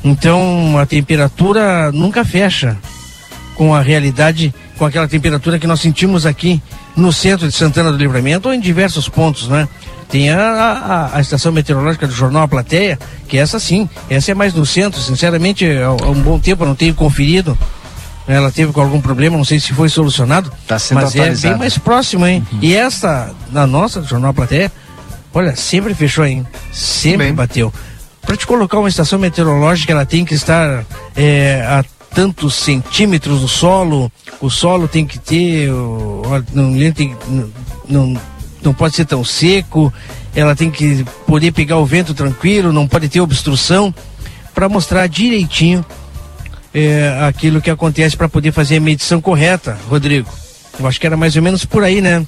Então a temperatura nunca fecha com a realidade, com aquela temperatura que nós sentimos aqui no centro de Santana do Livramento ou em diversos pontos, né? Tem a, a, a estação meteorológica do Jornal A Plateia, que essa sim, essa é mais no centro, sinceramente, há, há um bom tempo eu não tenho conferido. Ela teve com algum problema, não sei se foi solucionado, Tá sendo mas é atualizado. bem mais próximo, hein? E essa, na nossa, do Jornal A Plateia, olha, sempre fechou, hein? Sempre Bem. bateu. Para te colocar uma estação meteorológica, ela tem que estar é, a tantos centímetros do solo, o solo tem que ter, não, tem, não, não pode ser tão seco, ela tem que poder pegar o vento tranquilo, não pode ter obstrução, para mostrar direitinho é, aquilo que acontece para poder fazer a medição correta, Rodrigo. Eu acho que era mais ou menos por aí, né?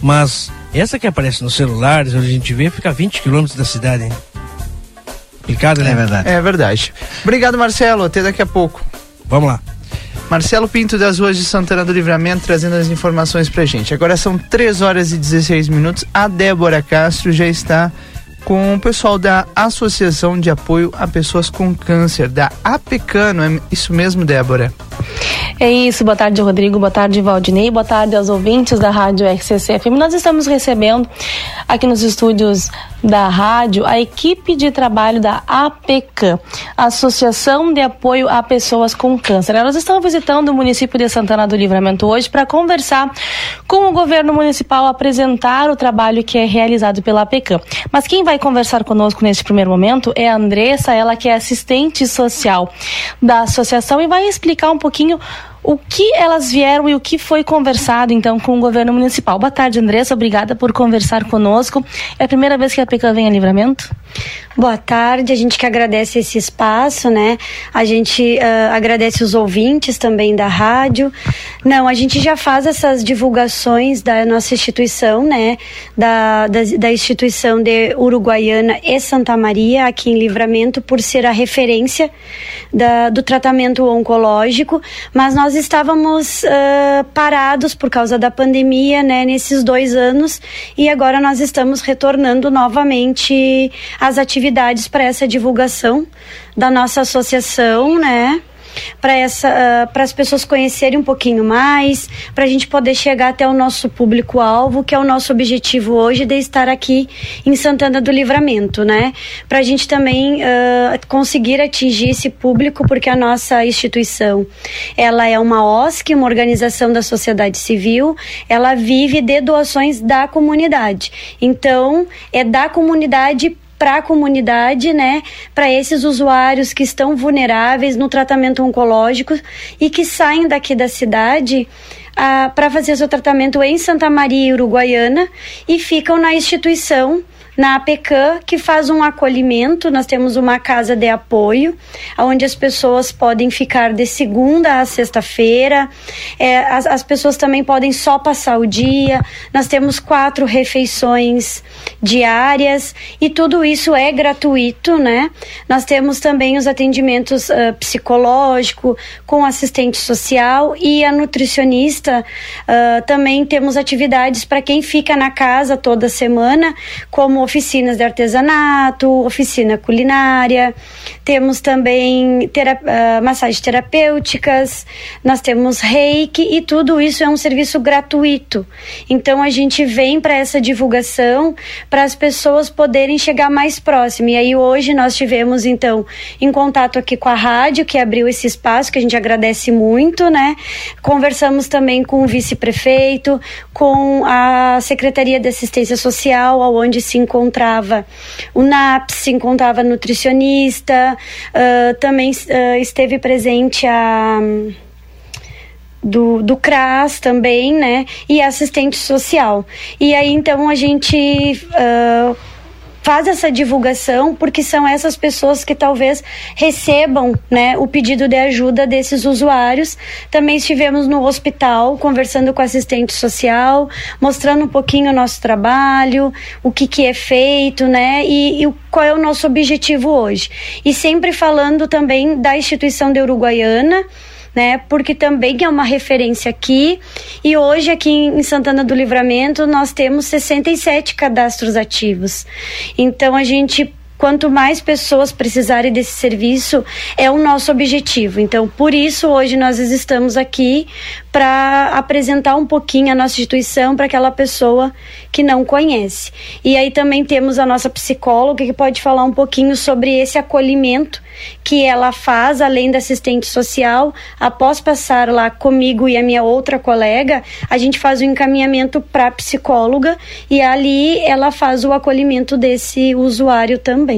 Mas essa que aparece nos celulares, onde a gente vê, fica a 20 quilômetros da cidade, hein? Complicado, né? É verdade. é verdade obrigado Marcelo até daqui a pouco Vamos lá. Marcelo Pinto das ruas de Santana do Livramento trazendo as informações pra gente. Agora são 3 horas e 16 minutos. A Débora Castro já está com o pessoal da Associação de Apoio a Pessoas com Câncer, da APECANO. É isso mesmo, Débora? É isso, boa tarde Rodrigo, boa tarde Valdinei, boa tarde aos ouvintes da Rádio RCC FM. Nós estamos recebendo aqui nos estúdios da rádio a equipe de trabalho da APCAM, Associação de Apoio a Pessoas com Câncer. Elas estão visitando o município de Santana do Livramento hoje para conversar com o governo municipal, apresentar o trabalho que é realizado pela APCAM. Mas quem vai conversar conosco neste primeiro momento é a Andressa, ela que é assistente social da associação e vai explicar um pouquinho o que elas vieram e o que foi conversado então com o governo municipal. Boa tarde, Andressa. Obrigada por conversar conosco. É a primeira vez que a PECA vem a livramento? Boa tarde, a gente que agradece esse espaço, né? A gente uh, agradece os ouvintes também da rádio. Não, a gente já faz essas divulgações da nossa instituição, né? Da, da, da instituição de Uruguaiana e Santa Maria, aqui em Livramento, por ser a referência da, do tratamento oncológico, mas nós estávamos uh, parados por causa da pandemia, né? Nesses dois anos, e agora nós estamos retornando novamente às atividades para essa divulgação da nossa associação, né? Para essa uh, para as pessoas conhecerem um pouquinho mais, para a gente poder chegar até o nosso público alvo, que é o nosso objetivo hoje de estar aqui em Santana do Livramento, né? Para a gente também uh, conseguir atingir esse público, porque a nossa instituição, ela é uma OSC, uma organização da sociedade civil, ela vive de doações da comunidade. Então, é da comunidade para a comunidade, né, para esses usuários que estão vulneráveis no tratamento oncológico e que saem daqui da cidade ah, para fazer seu tratamento em Santa Maria, Uruguaiana, e ficam na instituição na APECAM, que faz um acolhimento. Nós temos uma casa de apoio, onde as pessoas podem ficar de segunda a sexta-feira. É, as, as pessoas também podem só passar o dia. Nós temos quatro refeições diárias e tudo isso é gratuito, né? Nós temos também os atendimentos uh, psicológico com assistente social e a nutricionista. Uh, também temos atividades para quem fica na casa toda semana, como oficinas de artesanato, oficina culinária, temos também tera uh, massagens terapêuticas, nós temos reiki e tudo isso é um serviço gratuito. Então a gente vem para essa divulgação para as pessoas poderem chegar mais próximo. E aí hoje nós tivemos então em contato aqui com a rádio que abriu esse espaço que a gente agradece muito, né? Conversamos também com o vice-prefeito, com a Secretaria de Assistência Social, aonde se encontrava o NAPS, encontrava nutricionista, uh, também uh, esteve presente a do, do CRAS também, né? E assistente social. E aí então a gente uh, faz essa divulgação porque são essas pessoas que talvez recebam né, o pedido de ajuda desses usuários. Também estivemos no hospital conversando com assistente social, mostrando um pouquinho o nosso trabalho, o que, que é feito, né? E, e qual é o nosso objetivo hoje. E sempre falando também da instituição de Uruguaiana né? Porque também é uma referência aqui. E hoje aqui em Santana do Livramento nós temos 67 cadastros ativos. Então a gente quanto mais pessoas precisarem desse serviço, é o nosso objetivo. Então, por isso, hoje nós estamos aqui para apresentar um pouquinho a nossa instituição para aquela pessoa que não conhece. E aí também temos a nossa psicóloga que pode falar um pouquinho sobre esse acolhimento que ela faz, além da assistente social. Após passar lá comigo e a minha outra colega, a gente faz o um encaminhamento para a psicóloga e ali ela faz o acolhimento desse usuário também.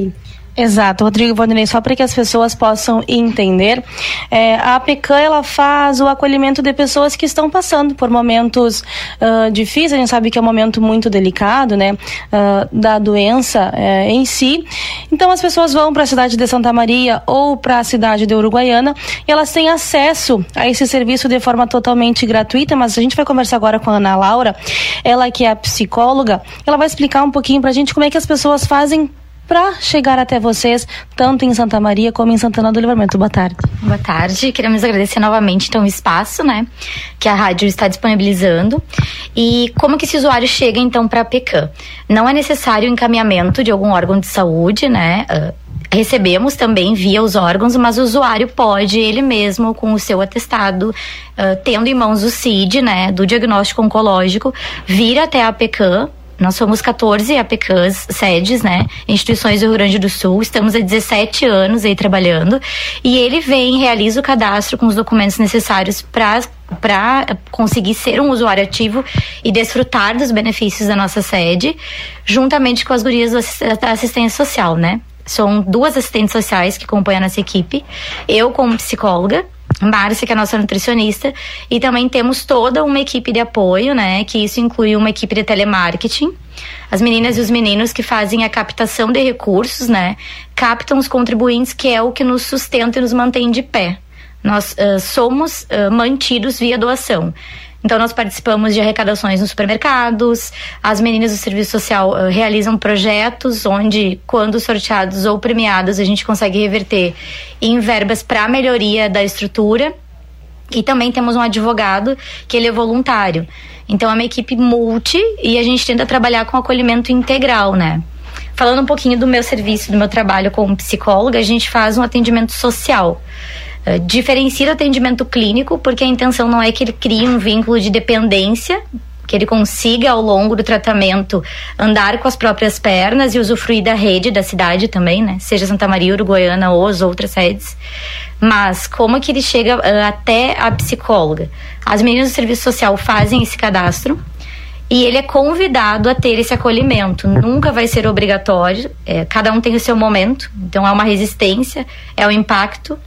Exato, Rodrigo Valdinei, só para que as pessoas possam entender, é, a APECAM ela faz o acolhimento de pessoas que estão passando por momentos uh, difíceis, a gente sabe que é um momento muito delicado, né, uh, da doença uh, em si. Então as pessoas vão para a cidade de Santa Maria ou para a cidade de Uruguaiana e elas têm acesso a esse serviço de forma totalmente gratuita, mas a gente vai conversar agora com a Ana Laura, ela que é a psicóloga, ela vai explicar um pouquinho para a gente como é que as pessoas fazem para chegar até vocês, tanto em Santa Maria como em Santana do Livramento. Boa tarde. Boa tarde. Queremos agradecer novamente então o espaço, né, que a rádio está disponibilizando. E como que esse usuário chega então para a PECAM? Não é necessário encaminhamento de algum órgão de saúde, né? Uh, recebemos também via os órgãos, mas o usuário pode ele mesmo com o seu atestado, uh, tendo em mãos o CID, né, do diagnóstico oncológico, vir até a PECAM Nós somos 14 APCAs, sedes, né? Instituições do Rio Grande do Sul. Estamos há 17 anos aí trabalhando. E ele vem, realiza o cadastro com os documentos necessários para para conseguir ser um usuário ativo e desfrutar dos benefícios da nossa sede, juntamente com as gurias da assistência social, né? São duas assistentes sociais que acompanham a nossa equipe. Eu como psicóloga Márcia, que é a nossa nutricionista, e também temos toda uma equipe de apoio, né? Que isso inclui uma equipe de telemarketing, as meninas e os meninos que fazem a captação de recursos, né? Captam os contribuintes, que é o que nos sustenta e nos mantém de pé. Nós uh, somos uh, mantidos via doação. Então, nós participamos de arrecadações nos supermercados, as meninas do serviço social uh, realizam projetos onde, quando sorteados ou premiados, a gente consegue reverter em verbas para melhoria da estrutura. E também temos um advogado que ele é voluntário. Então, é uma equipe multi e a gente tenta trabalhar com acolhimento integral, né? Falando um pouquinho do meu serviço, do meu trabalho como psicóloga, a gente faz um atendimento social. Uh, diferencia o atendimento clínico, porque a intenção não é que ele crie um vínculo de dependência, que ele consiga ao longo do tratamento andar com as próprias pernas e usufruir da rede da cidade também, né? Seja Santa Maria, Uruguaiana ou as outras sedes. Mas como que ele chega uh, até a psicóloga? As meninas do serviço social fazem esse cadastro e ele é convidado a ter esse acolhimento. Nunca vai ser obrigatório, é, cada um tem o seu momento, então é uma resistência, é o impacto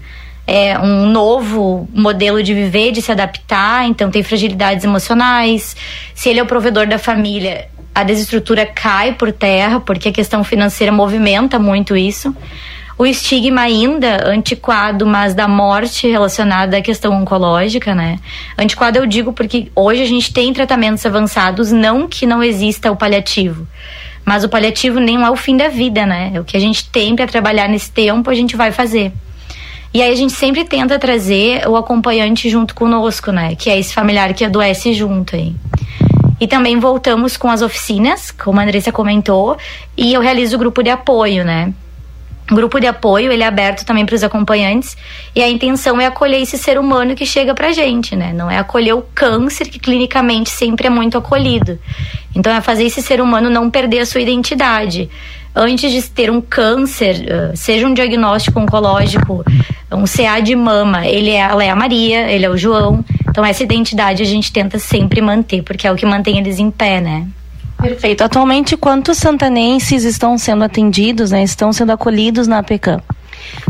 é, um novo modelo de viver, de se adaptar, então tem fragilidades emocionais. Se ele é o provedor da família, a desestrutura cai por terra, porque a questão financeira movimenta muito isso. O estigma ainda antiquado, mas da morte relacionada à questão oncológica, né? Antiquado eu digo porque hoje a gente tem tratamentos avançados, não que não exista o paliativo. Mas o paliativo nem é o fim da vida, né? O que a gente tem para trabalhar nesse tempo, a gente vai fazer. E aí a gente sempre tenta trazer o acompanhante junto conosco, né? Que é esse familiar que adoece junto aí. E também voltamos com as oficinas, como a Andressa comentou, e eu realizo o grupo de apoio, né? O grupo de apoio, ele é aberto também para os acompanhantes, e a intenção é acolher esse ser humano que chega pra gente, né? Não é acolher o câncer, que clinicamente sempre é muito acolhido. Então é fazer esse ser humano não perder a sua identidade antes de ter um câncer, seja um diagnóstico oncológico, um CA de mama, ele é, ela é a Maria, ele é o João. Então essa identidade a gente tenta sempre manter, porque é o que mantém eles em pé, né? Perfeito. Atualmente, quantos santanenses estão sendo atendidos, né? Estão sendo acolhidos na APECAM?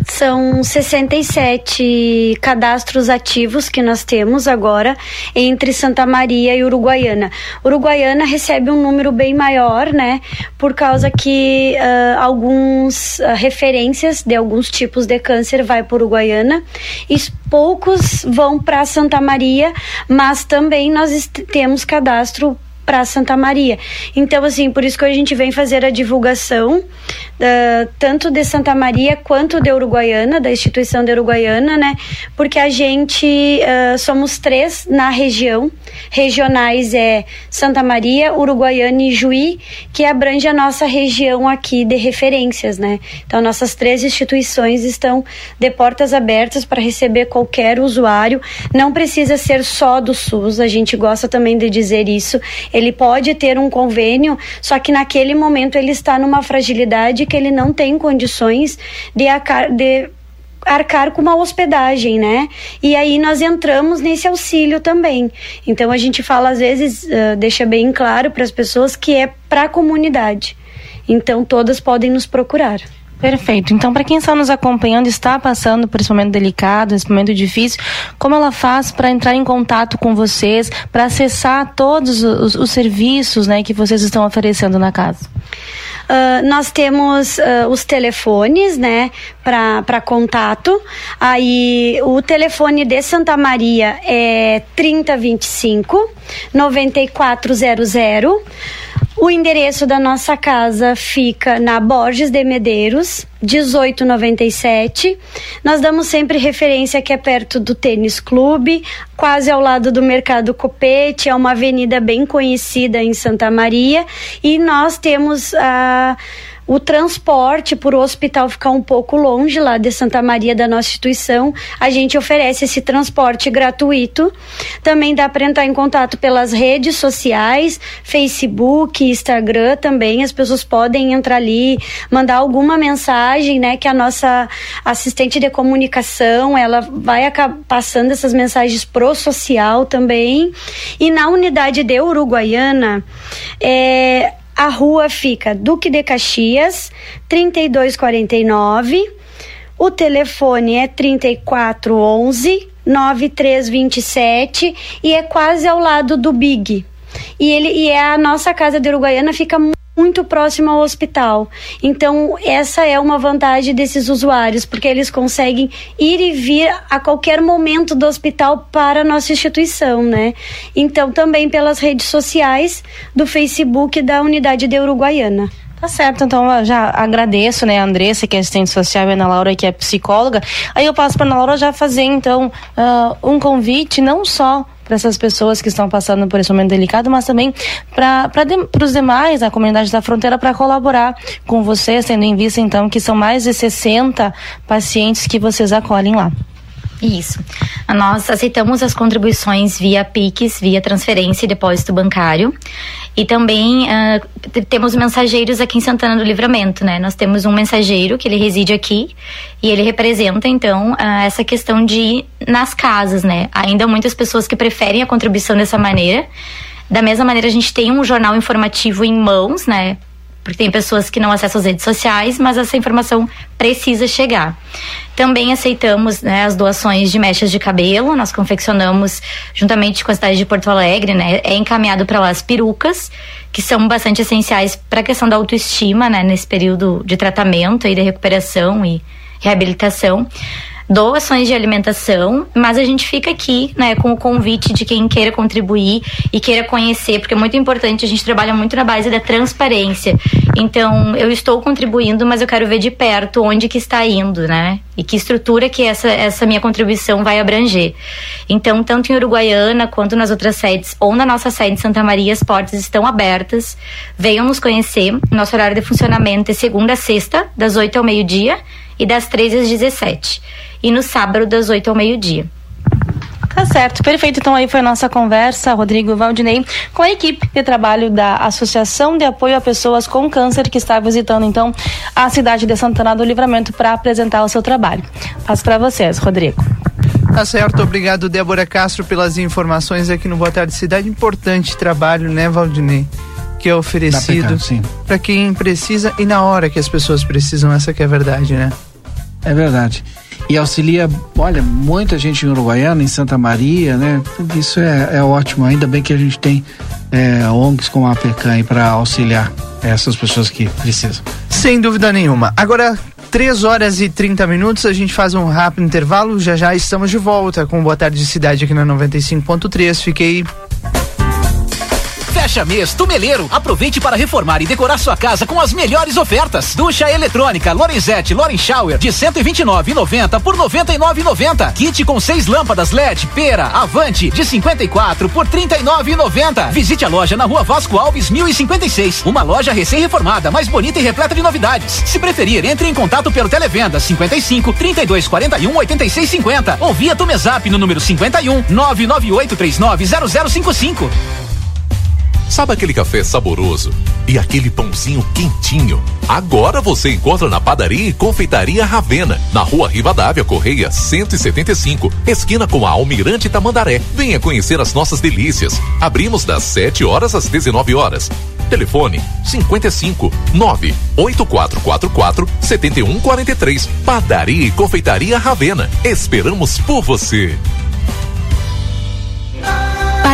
São 67 cadastros ativos que nós temos agora entre Santa Maria e Uruguaiana. Uruguaiana recebe um número bem maior, né? Por causa que uh, alguns uh, referências de alguns tipos de câncer vai para Uruguaiana e poucos vão para Santa Maria, mas também nós temos cadastro para Santa Maria. Então, assim, por isso que a gente vem fazer a divulgação uh, tanto de Santa Maria quanto de Uruguaiana, da instituição de Uruguaiana, né? Porque a gente uh, somos três na região. Regionais é Santa Maria, Uruguaiana e Juí, que abrange a nossa região aqui de referências, né? Então, nossas três instituições estão de portas abertas para receber qualquer usuário. Não precisa ser só do SUS, a gente gosta também de dizer isso ele pode ter um convênio, só que naquele momento ele está numa fragilidade que ele não tem condições de, de arcar com uma hospedagem, né? E aí nós entramos nesse auxílio também. Então a gente fala às vezes, uh, deixa bem claro para as pessoas que é para a comunidade. Então todas podem nos procurar. Perfeito. Então, para quem está nos acompanhando, está passando por esse momento delicado, esse momento difícil, como ela faz para entrar em contato com vocês, para acessar todos os, os, serviços né, que vocês estão oferecendo na casa? Uh, nós temos uh, os telefones, né, para contato. Aí o telefone de Santa Maria é 3025 9400. O endereço da nossa casa fica na Borges de Medeiros, 1897. Nós damos sempre referência que é perto do Tênis Clube, quase ao lado do Mercado Copete, é uma avenida bem conhecida em Santa Maria. E nós temos a. o transporte por o hospital ficar um pouco longe lá de Santa Maria da nossa instituição, a gente oferece esse transporte gratuito. Também dá para entrar em contato pelas redes sociais, Facebook, Instagram também. As pessoas podem entrar ali, mandar alguma mensagem, né? Que a nossa assistente de comunicação ela vai passando essas mensagens pro social também. E na unidade de Uruguaiana, é, a rua fica Duque de Caxias, 3249. O telefone é 3411 9327 e é quase ao lado do Big. E ele e é a nossa casa de Uruguaiana fica muito próximo ao hospital. Então, essa é uma vantagem desses usuários, porque eles conseguem ir e vir a qualquer momento do hospital para a nossa instituição, né? Então, também pelas redes sociais do Facebook da Unidade de Uruguaiana. Tá certo, então eu já agradeço, né, a Andressa, que é assistente social, e a Ana Laura, que é psicóloga. Aí eu passo para Ana Laura já fazer, então, uh, um convite, não só para essas pessoas que estão passando por esse momento delicado, mas também para de, os demais, a comunidade da fronteira, para colaborar com vocês, tendo em vista, então, que são mais de 60 pacientes que vocês acolhem lá. Isso. Nós aceitamos as contribuições via PIX, via transferência e depósito bancário. E também uh, temos mensageiros aqui em Santana do Livramento, né? Nós temos um mensageiro que ele reside aqui e ele representa, então, uh, essa questão de ir nas casas, né? Ainda muitas pessoas que preferem a contribuição dessa maneira. Da mesma maneira, a gente tem um jornal informativo em mãos, né? Porque tem pessoas que não acessam as redes sociais, mas essa informação precisa chegar. Também aceitamos né, as doações de mechas de cabelo, nós confeccionamos juntamente com a cidade de Porto Alegre, né, é encaminhado para lá as perucas, que são bastante essenciais para a questão da autoestima, né, nesse período de tratamento e de recuperação e reabilitação doações de alimentação, mas a gente fica aqui, né, com o convite de quem queira contribuir e queira conhecer, porque é muito importante, a gente trabalha muito na base da transparência. Então, eu estou contribuindo, mas eu quero ver de perto onde que está indo, né? E que estrutura que essa, essa minha contribuição vai abranger. Então, tanto em Uruguaiana quanto nas outras sedes, ou na nossa sede de Santa Maria, as portas estão abertas. Venham nos conhecer. Nosso horário de funcionamento é segunda a sexta, das 8 ao meio-dia e das 13 às 17 e no sábado das 8 ao meio-dia. Tá certo, perfeito. Então aí foi a nossa conversa, Rodrigo Valdinei, com a equipe de trabalho da Associação de Apoio a Pessoas com Câncer, que está visitando então a cidade de Santana do Livramento para apresentar o seu trabalho. Passo para vocês, Rodrigo. Tá certo, obrigado Débora Castro pelas informações aqui no Boa Tarde Cidade. Importante trabalho, né, Valdinei? Que é oferecido para quem precisa e na hora que as pessoas precisam, essa que é a verdade, né? É verdade e auxilia, olha, muita gente em Uruguaiana, em Santa Maria, né? Isso é, é ótimo, ainda bem que a gente tem é, ONGs como a PECAM para auxiliar essas pessoas que precisam. Sem dúvida nenhuma. Agora, 3 horas e 30 minutos, a gente faz um rápido intervalo, já já estamos de volta com Boa Tarde Cidade aqui na 95.3. Fiquei Fecha mês Tumeleiro. Aproveite para reformar e decorar sua casa com as melhores ofertas. Ducha eletrônica Lorenzetti Loren Shower de 129,90 por 99,90. Kit com seis lâmpadas LED Pera Avante de 54 por 39,90. Visite a loja na Rua Vasco Alves 1056. Uma loja recém-reformada, mais bonita e repleta de novidades. Se preferir, entre em contato pelo televenda 55 32 41 86 50 ou via Tumezap no número 51 99839 0055. Sabe aquele café saboroso e aquele pãozinho quentinho? Agora você encontra na padaria e confeitaria Ravena, na rua Rivadavia Correia 175, esquina com a Almirante Tamandaré. Venha conhecer as nossas delícias. Abrimos das 7 horas às 19 horas. Telefone 55 98444 7143. Padaria e confeitaria Ravena. Esperamos por você.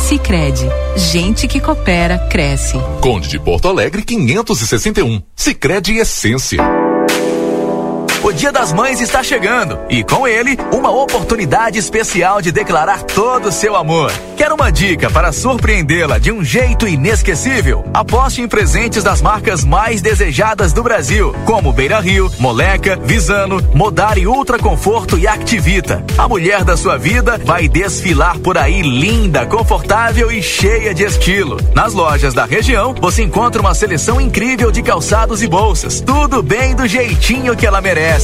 Sicredi, gente que coopera cresce. Conde de Porto Alegre 561. Sicredi Essência. O Dia das Mães está chegando e com ele uma oportunidade especial de declarar todo o seu amor. Quer uma dica para surpreendê-la de um jeito inesquecível? Aposte em presentes das marcas mais desejadas do Brasil, como Beira Rio, Moleca, Visano, Modari Ultra Conforto e Activita. A mulher da sua vida vai desfilar por aí linda, confortável e cheia de estilo. Nas lojas da região, você encontra uma seleção incrível de calçados e bolsas. Tudo bem do jeitinho que ela merece.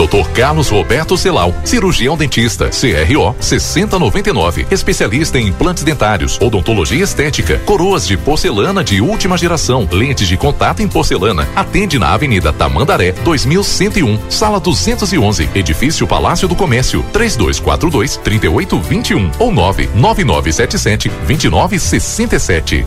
Dr. Carlos Roberto Celal, cirurgião dentista, CRO 6099, especialista em implantes dentários, odontologia estética, coroas de porcelana de última geração, lentes de contato em porcelana. Atende na Avenida Tamandaré, 2101, sala 211, edifício Palácio do Comércio, 3242 3821 ou 99977 2967.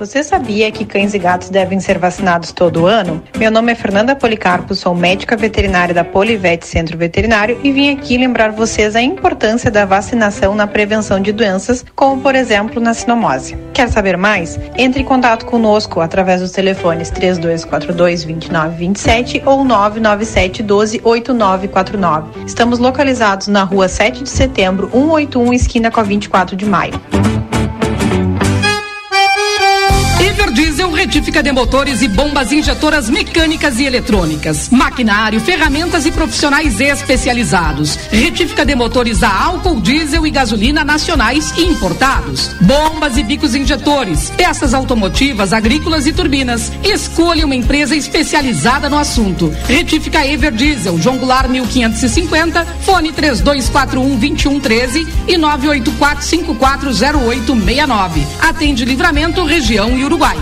Você sabia que cães e gatos devem ser vacinados todo ano? Meu nome é Fernanda Policarpo, sou médica veterinária da Polivete Centro Veterinário e vim aqui lembrar vocês a importância da vacinação na prevenção de doenças, como por exemplo na sinomose. Quer saber mais? Entre em contato conosco através dos telefones 3242 2927 ou 997 12 8949. Estamos localizados na rua 7 de setembro, 181, esquina com a 24 de maio. Everdiesel retífica de motores e bombas injetoras mecânicas e eletrônicas, maquinário, ferramentas e profissionais especializados. Retífica de motores a álcool, diesel e gasolina nacionais e importados. Bombas e bicos injetores, peças automotivas, agrícolas e turbinas. Escolha uma empresa especializada no assunto. Retífica Everdiesel, João Goulart 1550, fone 3241 2113 e 984 540869. Atende Livramento, região e Uruguai.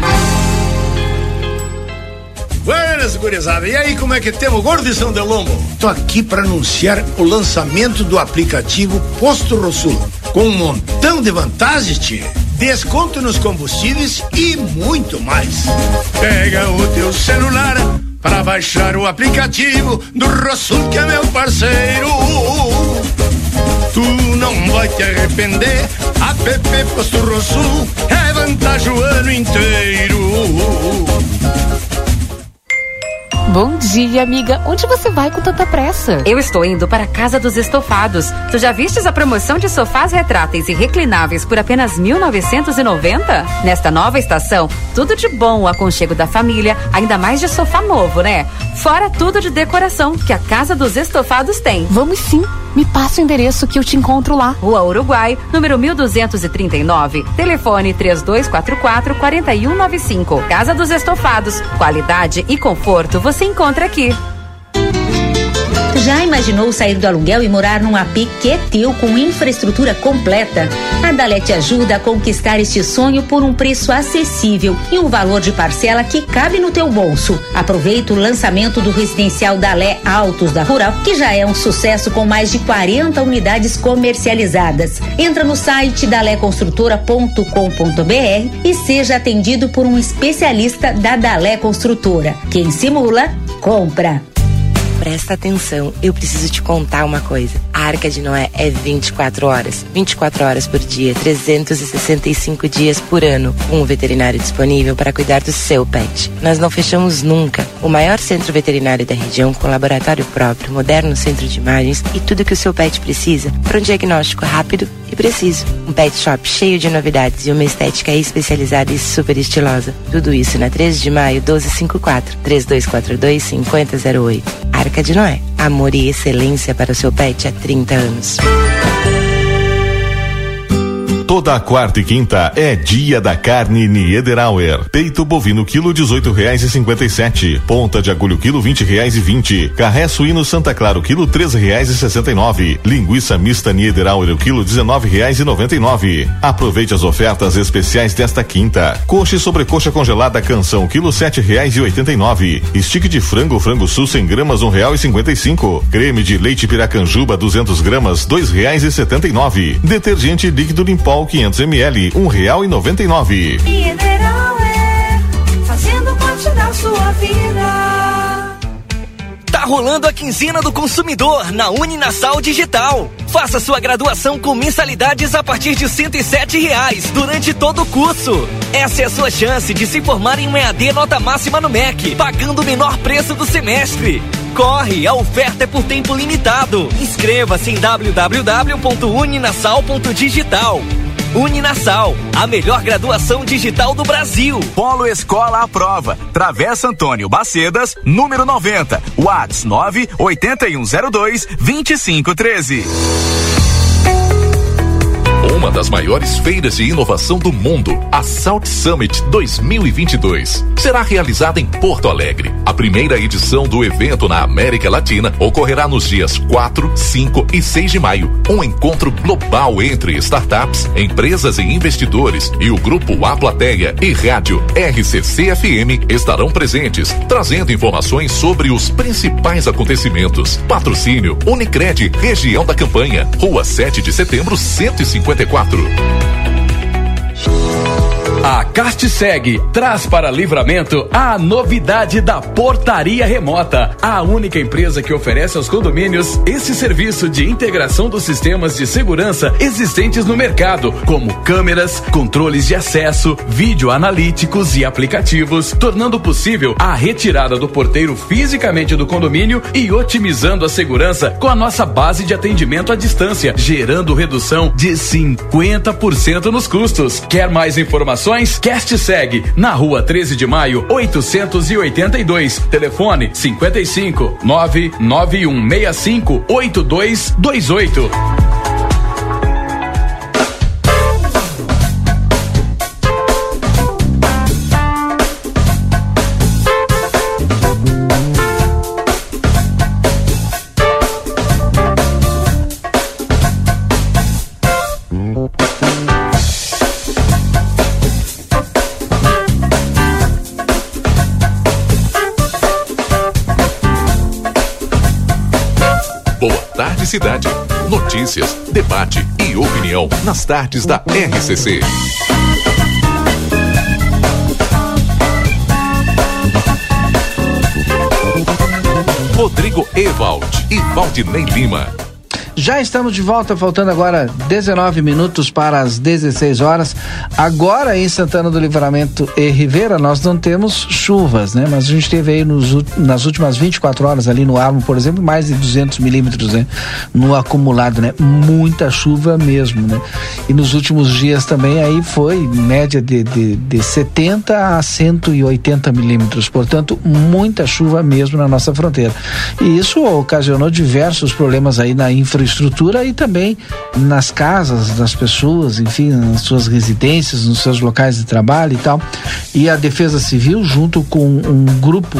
Buenas, gurizada. E aí, como é que temos, gordo de São Delombo? Tô aqui para anunciar o lançamento do aplicativo Posto Rosul, com um montão de vantagens, tchê. Desconto nos combustíveis e muito mais. Pega o teu celular para baixar o aplicativo do Rosul, que é meu parceiro. Tu não vai te arrepender. App Posto Rosul é vantagem o ano inteiro. Bom dia, amiga. Onde você vai com tanta pressa? Eu estou indo para a Casa dos Estofados. Tu já vistes a promoção de sofás retráteis e reclináveis por apenas 1990? Nesta nova estação, tudo de bom, o aconchego da família, ainda mais de sofá novo, né? Fora tudo de decoração que a Casa dos Estofados tem. Vamos sim. Me passa o endereço que eu te encontro lá. Rua Uruguai, número 1239. Telefone 3244 4195. Casa dos Estofados. Qualidade e conforto você encontra aqui. Já imaginou sair do aluguel e morar num AP teu com infraestrutura completa? A Dalé te ajuda a conquistar este sonho por um preço acessível e um valor de parcela que cabe no teu bolso. Aproveita o lançamento do residencial Dalé Altos da Rural, que já é um sucesso com mais de 40 unidades comercializadas. Entra no site daléconstrutora.com.br e seja atendido por um especialista da Dalé Construtora. Quem simula, compra. Presta atenção, eu preciso te contar uma coisa. A Arca de Noé é 24 horas. 24 horas por dia, 365 dias por ano. Com um veterinário disponível para cuidar do seu pet. Nós não fechamos nunca. O maior centro veterinário da região, com laboratório próprio, moderno centro de imagens e tudo que o seu pet precisa para um diagnóstico rápido e preciso. Um pet shop cheio de novidades e uma estética especializada e super estilosa. Tudo isso na 3 de maio 1254 3242 5008. Arca de Noé. Amor e excelência para o seu pet há 30 anos. Toda quarta e quinta é dia da carne Niederauer. Peito bovino quilo dezoito reais e cinquenta e sete. Ponta de agulho quilo vinte reais e vinte. Carré suíno Santa Clara quilo treze reais e sessenta e nove. Linguiça mista Niederauer quilo dezenove reais e noventa e nove. Aproveite as ofertas especiais desta quinta. Coxa e sobrecoxa congelada canção quilo sete reais e oitenta e nove. Stick de frango frango sul 100 gramas um real e cinquenta e cinco. Creme de leite piracanjuba 200 gramas dois reais e setenta e nove. Detergente líquido Limpol 500 ml, um real e noventa e nove. Mineral é fazendo parte da sua vida. Tá rolando a quinzena do consumidor na Uninasal Digital. Faça sua graduação com mensalidades a partir de 107 reais durante todo o curso. Essa é a sua chance de se formar em um EAD nota máxima no MEC, pagando o menor preço do semestre. Corre, a oferta é por tempo limitado. Inscreva-se em www.uninasal.digital. Uninasal, a melhor graduação digital do Brasil. Polo Escola à Prova. Travessa Antônio Bacedas, número 90. Whats 9 8102 2513. Uma das maiores feiras de inovação do mundo, a Salt Summit 2022, será realizada em Porto Alegre. A primeira edição do evento na América Latina ocorrerá nos dias 4, 5 e 6 de maio. Um encontro global entre startups, empresas e investidores e o grupo A Plateia e rádio RCC-FM estarão presentes, trazendo informações sobre os principais acontecimentos. Patrocínio Unicred, região da campanha, Rua 7 de Setembro, 154. A Castseg traz para livramento a novidade da portaria remota, a única empresa que oferece aos condomínios esse serviço de integração dos sistemas de segurança existentes no mercado, como câmeras, controles de acesso, vídeo analíticos e aplicativos, tornando possível a retirada do porteiro fisicamente do condomínio e otimizando a segurança com a nossa base de atendimento à distância, gerando redução de 50% nos custos. Quer mais informações? Cast segue na rua 13 de maio, 882. Telefone 55 99165 8228. Cidade. Notícias, debate e opinião nas tardes da RCC. Rodrigo Ewald e Valdinei Lima. Já estamos de volta, faltando agora 19 minutos para as 16 horas. Agora em Santana do Livramento e Rivera, nós não temos chuvas, né? Mas a gente teve aí nos, nas últimas 24 horas ali no Armo, por exemplo, mais de 200 milímetros, né? No acumulado, né? Muita chuva mesmo, né? E nos últimos dias também aí foi média de, de, de 70 a 180 milímetros. Portanto, muita chuva mesmo na nossa fronteira. E isso ocasionou diversos problemas aí na infraestrutura e também nas casas das pessoas, enfim, nas suas residências, nos seus locais de trabalho e tal. E a Defesa Civil, junto com um grupo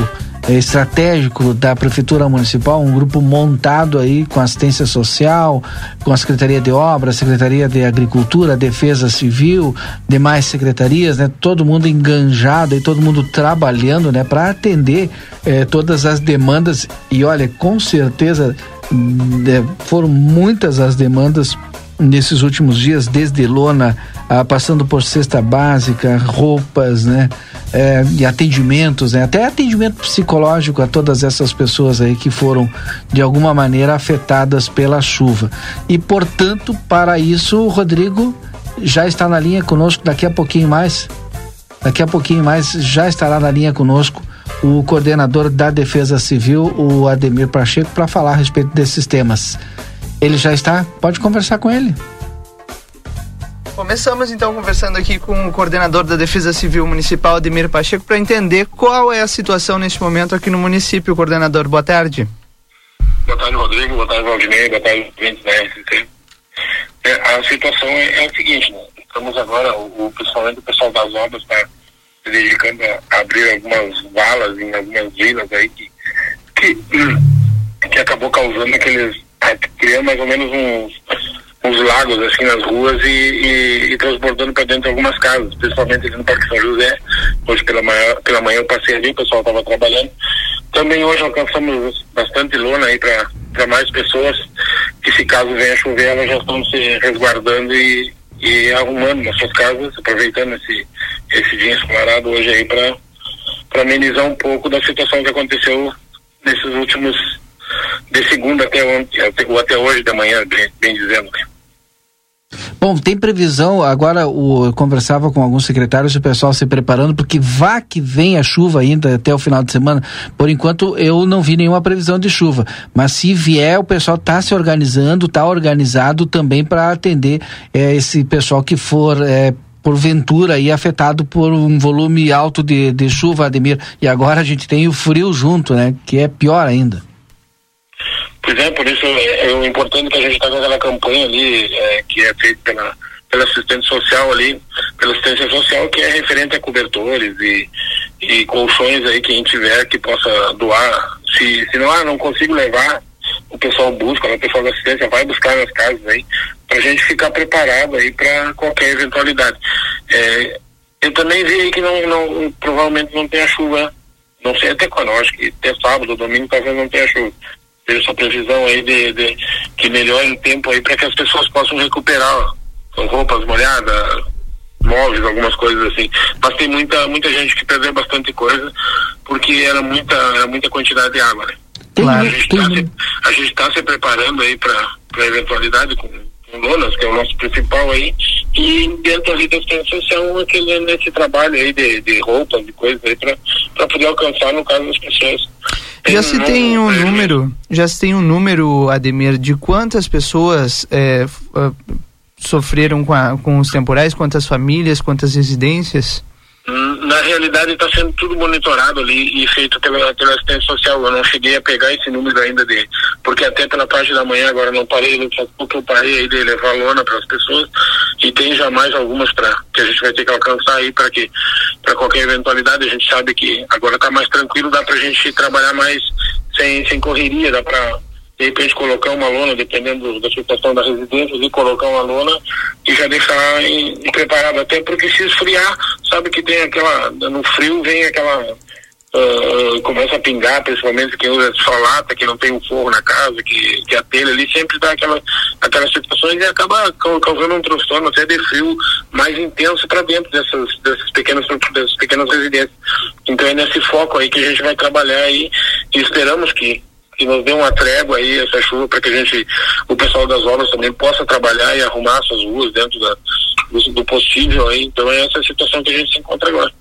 eh, estratégico da Prefeitura Municipal, um grupo montado aí com assistência social, com a Secretaria de Obras, Secretaria de Agricultura, Defesa Civil, demais secretarias, né? Todo mundo enganjado e todo mundo trabalhando, né? Para atender eh, todas as demandas e olha, com certeza hum, eh, foram muitas as demandas nesses últimos dias, desde lona, ah, passando por cesta básica, roupas, né? Eh, e atendimentos, né? Até atendimento psicológico a todas essas pessoas aí que foram de alguma maneira afetadas pela chuva. E portanto, para isso, o Rodrigo já está na linha conosco daqui a pouquinho mais. Daqui a pouquinho mais já estará na linha conosco o coordenador da Defesa Civil, o Ademir Pacheco, para falar a respeito desses temas. Ele já está? Pode conversar com ele. Começamos então conversando aqui com o coordenador da Defesa Civil Municipal, Ademir Pacheco, para entender qual é a situação neste momento aqui no município. Coordenador, boa tarde. Boa tarde, Rodrigo. Boa tarde, Valdinei. Boa tarde, ouvintes da RCC. É, a situação é, é a seguinte, né? Estamos agora, o, o, principalmente o pessoal das obras está se dedicando a abrir algumas valas em algumas vilas aí que, que, que acabou causando aqueles, criando mais ou menos uns, uns lagos assim nas ruas e, e, e transbordando para dentro de algumas casas, principalmente ali no Parque São José. Hoje pela manhã, pela manhã eu passei ali, o pessoal estava trabalhando. Também hoje alcançamos bastante lona aí para mais pessoas que se caso venha chover elas já estão se resguardando e, e arrumando nas suas casas, aproveitando esse, esse dia ensolarado hoje aí para amenizar um pouco da situação que aconteceu nesses últimos de segunda até ontem, até, hoje da manhã, bem, bem dizendo. Bom, tem previsão, agora o, eu conversava com alguns secretários e o pessoal se preparando, porque vá que vem a chuva ainda até o final de semana. Por enquanto eu não vi nenhuma previsão de chuva, mas se vier, o pessoal está se organizando, está organizado também para atender eh, esse pessoal que for. eh, porventura aí afetado por um volume alto de, de chuva, Ademir. E agora a gente tem o frio junto, né? Que é pior ainda. Pois é, por isso é, é importante que a gente está com aquela campanha ali, é, que é feita pela, pela assistente social ali, pela assistência social, que é referente a cobertores e, e colchões aí que a gente tiver que possa doar. Se, se não, ah, não consigo levar, o pessoal busca, né, o pessoal da assistência vai buscar nas casas aí, pra gente ficar preparado aí para qualquer eventualidade. É, eu também vi aí que não, não, provavelmente não tenha chuva, não sei até quando, acho que até sábado, domingo talvez não tenha chuva. Vejo essa previsão aí de, de que melhore o tempo aí para que as pessoas possam recuperar ó, roupas molhadas, móveis, algumas coisas assim. Mas tem muita, muita gente que perdeu bastante coisa porque era muita, era muita quantidade de água, né? Claro, a gente está se, tá se preparando aí para a eventualidade com, com lonas, que é o nosso principal aí, e dentro ali da assistência social, aquele, nesse trabalho aí de, de roupas, de coisas aí, para poder alcançar, no caso, as pessoas. Já se tem um número, já se tem um número, Ademir, de quantas pessoas é, ah, sofreram com, a- com os temporais, quantas famílias, quantas residências? Hum, Na realidade está sendo tudo monitorado ali e feito pela, pela assistência social. Eu não cheguei a pegar esse número ainda de. Porque até pela parte da manhã agora não parei, faz pouco eu parei aí de levar lona para as pessoas e tem já mais algumas para que a gente vai ter que alcançar aí para que para qualquer eventualidade a gente sabe que agora está mais tranquilo, dá para a gente trabalhar mais sem, sem correria, dá para de repente colocar uma lona, dependendo da situação da residência, e colocar uma lona e já deixar em, em preparado até porque se esfriar, sabe que tem aquela, no frio vem aquela ah, começa a pingar, principalmente quem usa só lata, que não tem um forro na casa, que, que a telha ali sempre dá aquela, aquelas situações e acaba cau- causando um transtorno até de frio mais intenso para dentro dessas, dessas, pequenas, dessas pequenas residências. Então é nesse foco aí que a gente vai trabalhar aí e esperamos que que nos dê uma trégua aí essa chuva para que a gente, o pessoal das obras também possa trabalhar e arrumar suas ruas dentro da, do, do possível aí. Então é essa situação que a gente se encontra agora.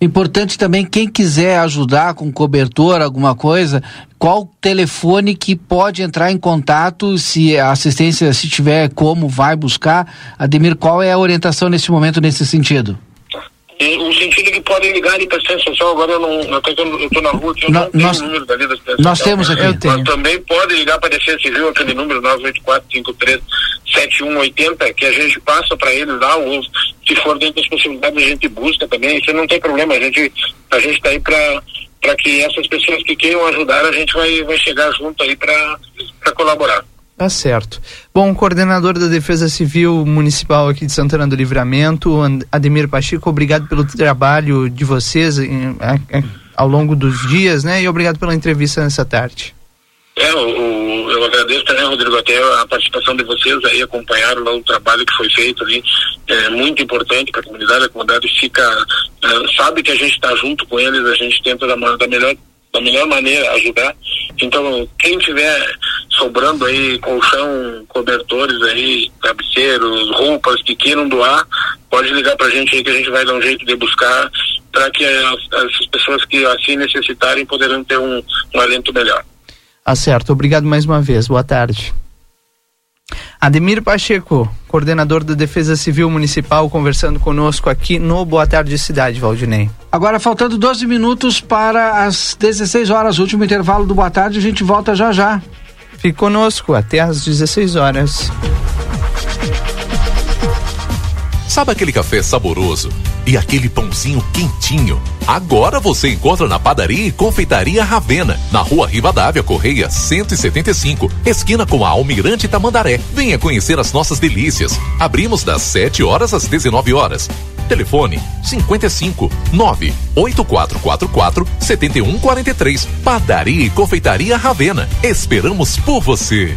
Importante também, quem quiser ajudar com cobertor, alguma coisa, qual telefone que pode entrar em contato, se a assistência, se tiver como, vai buscar. Ademir, qual é a orientação nesse momento, nesse sentido? E o sentido que podem ligar ali para a assistência social, agora eu não, eu tô, eu tô na rua, eu não tenho nós- o número dali da assistência nós social. temos aqui. Eu tenho. Mas também pode ligar para a Defesa Civil, aquele número 984-53-7180, que a gente passa para eles lá, ou se for dentro das possibilidades a gente busca também, isso não tem problema, a gente a gente está aí para para que essas pessoas que queiram ajudar, a gente vai, vai chegar junto aí para colaborar. Tá certo. Bom, coordenador da Defesa Civil Municipal aqui de Santana do Livramento, Ademir Pacheco, obrigado pelo trabalho de vocês em- a- a- ao longo dos dias, né? E obrigado pela entrevista nessa tarde. É, o- eu agradeço também, Rodrigo, até a participação de vocês aí, acompanharam lá o trabalho que foi feito ali, é muito importante para a comunidade, a comunidade fica, é, sabe que a gente está junto com eles, a gente tenta da, da melhor da melhor maneira ajudar. Então, quem tiver sobrando aí colchão, cobertores aí, travesseiros, roupas que queiram doar, pode ligar pra gente aí que a gente vai dar um jeito de buscar para que as, as pessoas que assim necessitarem poderão ter um, um alento melhor. Tá certo. Obrigado mais uma vez. Boa tarde. Ademir Pacheco, coordenador da Defesa Civil Municipal, conversando conosco aqui no Boa Tarde Cidade, Valdinei. Agora, faltando 12 minutos para as 16 horas, último intervalo do Boa Tarde, a gente volta já já. Fique conosco até às 16 horas. Sabe aquele café saboroso e aquele pãozinho quentinho? Agora você encontra na padaria e confeitaria Ravena, na rua Rivadavia Correia 175, esquina com a Almirante Tamandaré. Venha conhecer as nossas delícias. Abrimos das 7 horas às 19 horas. Telefone 55 98444 7143. Padaria e confeitaria Ravena. Esperamos por você.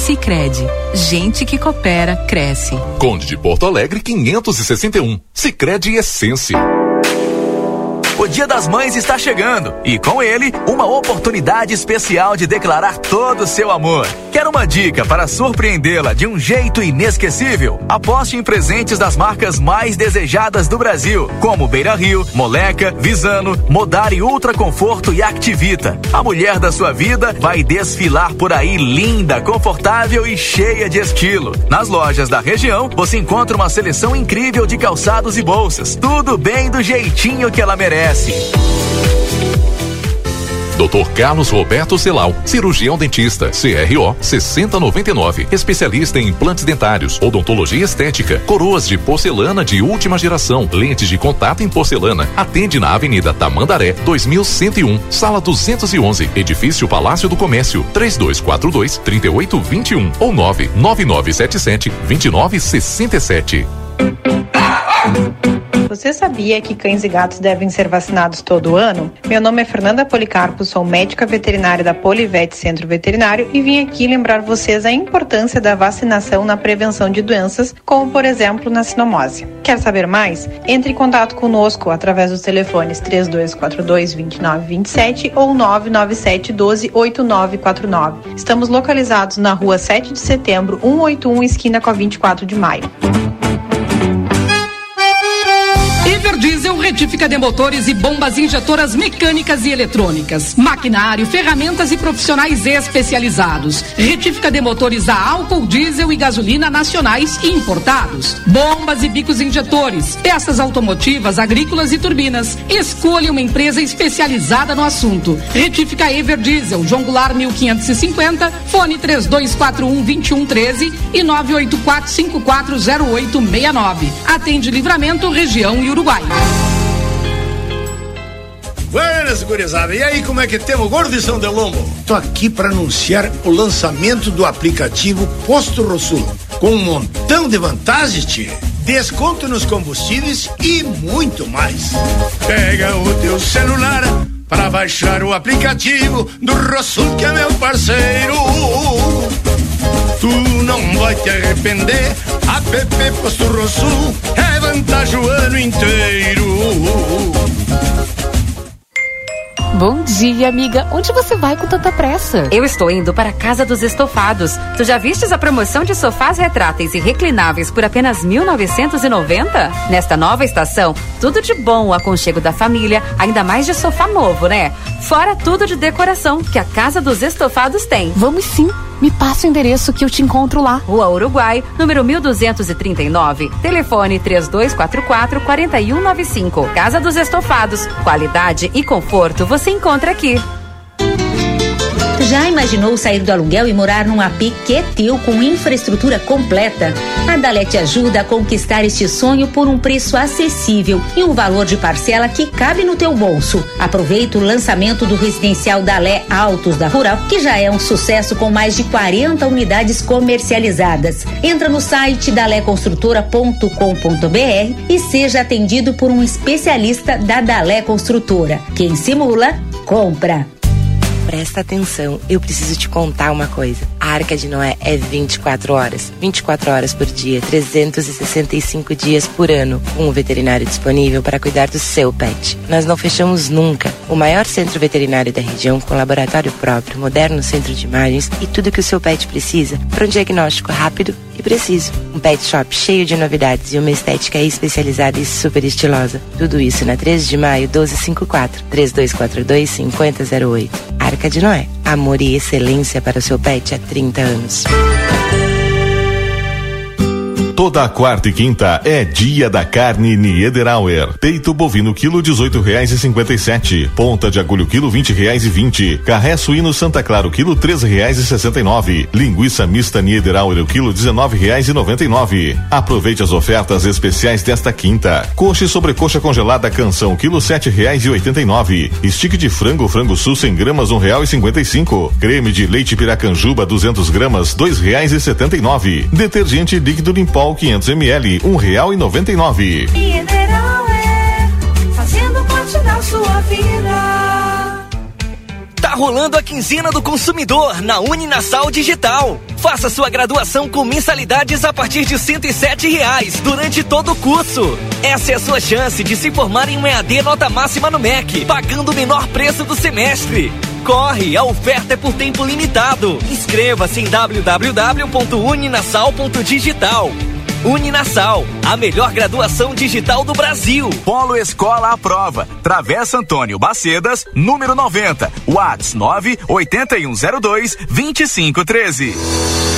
Sicredi, gente que coopera cresce. Conde de Porto Alegre 561. Sicredi Essência. O Dia das Mães está chegando e com ele uma oportunidade especial de declarar todo o seu amor. Quer uma dica para surpreendê-la de um jeito inesquecível? Aposte em presentes das marcas mais desejadas do Brasil, como Beira Rio, Moleca, Visano, Modari Ultra Conforto e Activita. A mulher da sua vida vai desfilar por aí linda, confortável e cheia de estilo. Nas lojas da região, você encontra uma seleção incrível de calçados e bolsas. Tudo bem do jeitinho que ela merece. Dr. Carlos Roberto Celal, cirurgião dentista, CRO 6099, especialista em implantes dentários, odontologia estética, coroas de porcelana de última geração, lentes de contato em porcelana. Atende na Avenida Tamandaré, 2101, sala 211, edifício Palácio do Comércio, 3242 3821 ou 99977 2967. Você sabia que cães e gatos devem ser vacinados todo ano? Meu nome é Fernanda Policarpo, sou médica veterinária da Polivete Centro Veterinário e vim aqui lembrar vocês a importância da vacinação na prevenção de doenças, como por exemplo na sinomose. Quer saber mais? Entre em contato conosco através dos telefones 3242 2927 ou 997 12 8949. Estamos localizados na rua 7 de setembro, 181, esquina com a 24 de maio. Retífica de motores e bombas injetoras mecânicas e eletrônicas, maquinário, ferramentas e profissionais especializados. Retífica de motores a álcool, diesel e gasolina nacionais e importados. Bombas e bicos injetores, peças automotivas, agrícolas e turbinas. Escolha uma empresa especializada no assunto. Retífica Everdiesel, João Goulart 1550, fone 3241 2113 e 984 540869. Atende Livramento, região e Uruguai. Buenas, gurizada. E aí, como é que temos, gordo de São Delombo? Tô aqui para anunciar o lançamento do aplicativo Posto Rosul, com um montão de vantagens, tia. Desconto nos combustíveis e muito mais. Pega o teu celular para baixar o aplicativo do Rosul, que é meu parceiro. Tu não vai te arrepender. App Posto Rosul é vantagem o ano inteiro. Bom dia, amiga. Onde você vai com tanta pressa? Eu estou indo para a Casa dos Estofados. Tu já vistes a promoção de sofás retráteis e reclináveis por apenas 1990? Nesta nova estação, tudo de bom, o aconchego da família, ainda mais de sofá novo, né? Fora tudo de decoração que a Casa dos Estofados tem. Vamos sim. Me passa o endereço que eu te encontro lá. Rua Uruguai, número 1239. Telefone 3244 4195. Casa dos Estofados. Qualidade e conforto você encontra aqui. Já imaginou sair do aluguel e morar num AP que teu com infraestrutura completa? A Dalé te ajuda a conquistar este sonho por um preço acessível e um valor de parcela que cabe no teu bolso. Aproveita o lançamento do residencial Dalé Altos da Rural, que já é um sucesso com mais de 40 unidades comercializadas. Entra no site daléconstrutora.com.br e seja atendido por um especialista da Dalé Construtora. Quem simula, compra. Presta atenção, eu preciso te contar uma coisa. A Arca de Noé é 24 horas. 24 horas por dia, 365 dias por ano, com um veterinário disponível para cuidar do seu pet. Nós não fechamos nunca. O maior centro veterinário da região, com laboratório próprio, moderno centro de imagens e tudo que o seu pet precisa para um diagnóstico rápido e preciso. Um pet shop cheio de novidades e uma estética especializada e super estilosa. Tudo isso na 13 de maio 1254 3242 5008. Arca de Noé. Amor e excelência para o seu pet há 30 anos. Toda quarta e quinta é dia da carne Niederauer. Peito bovino quilo dezoito reais e cinquenta e sete. Ponta de agulho quilo vinte reais e vinte. Carré suíno Santa Clara o quilo treze reais e sessenta e nove. Linguiça mista Niederauer o quilo dezenove reais e noventa e nove. Aproveite as ofertas especiais desta quinta. Coxa e sobrecoxa congelada canção quilo sete reais e oitenta e nove. Stick de frango frango sul 100 gramas um real e cinquenta e cinco. Creme de leite piracanjuba 200 gramas dois reais e setenta e nove. Detergente líquido limpol 500 ml um real e noventa e nove. Mineral é fazendo parte da sua vida. Tá rolando a quinzena do consumidor na Uninasal Digital. Faça sua graduação com mensalidades a partir de 107 reais durante todo o curso. Essa é a sua chance de se formar em um EAD nota máxima no MEC, pagando o menor preço do semestre. Corre, a oferta é por tempo limitado. Inscreva-se em www.uninasal.digital. Uninasal, a melhor graduação digital do Brasil. Polo Escola à Prova. Travessa Antônio Bacedas, número 90. Whats 98102 2513.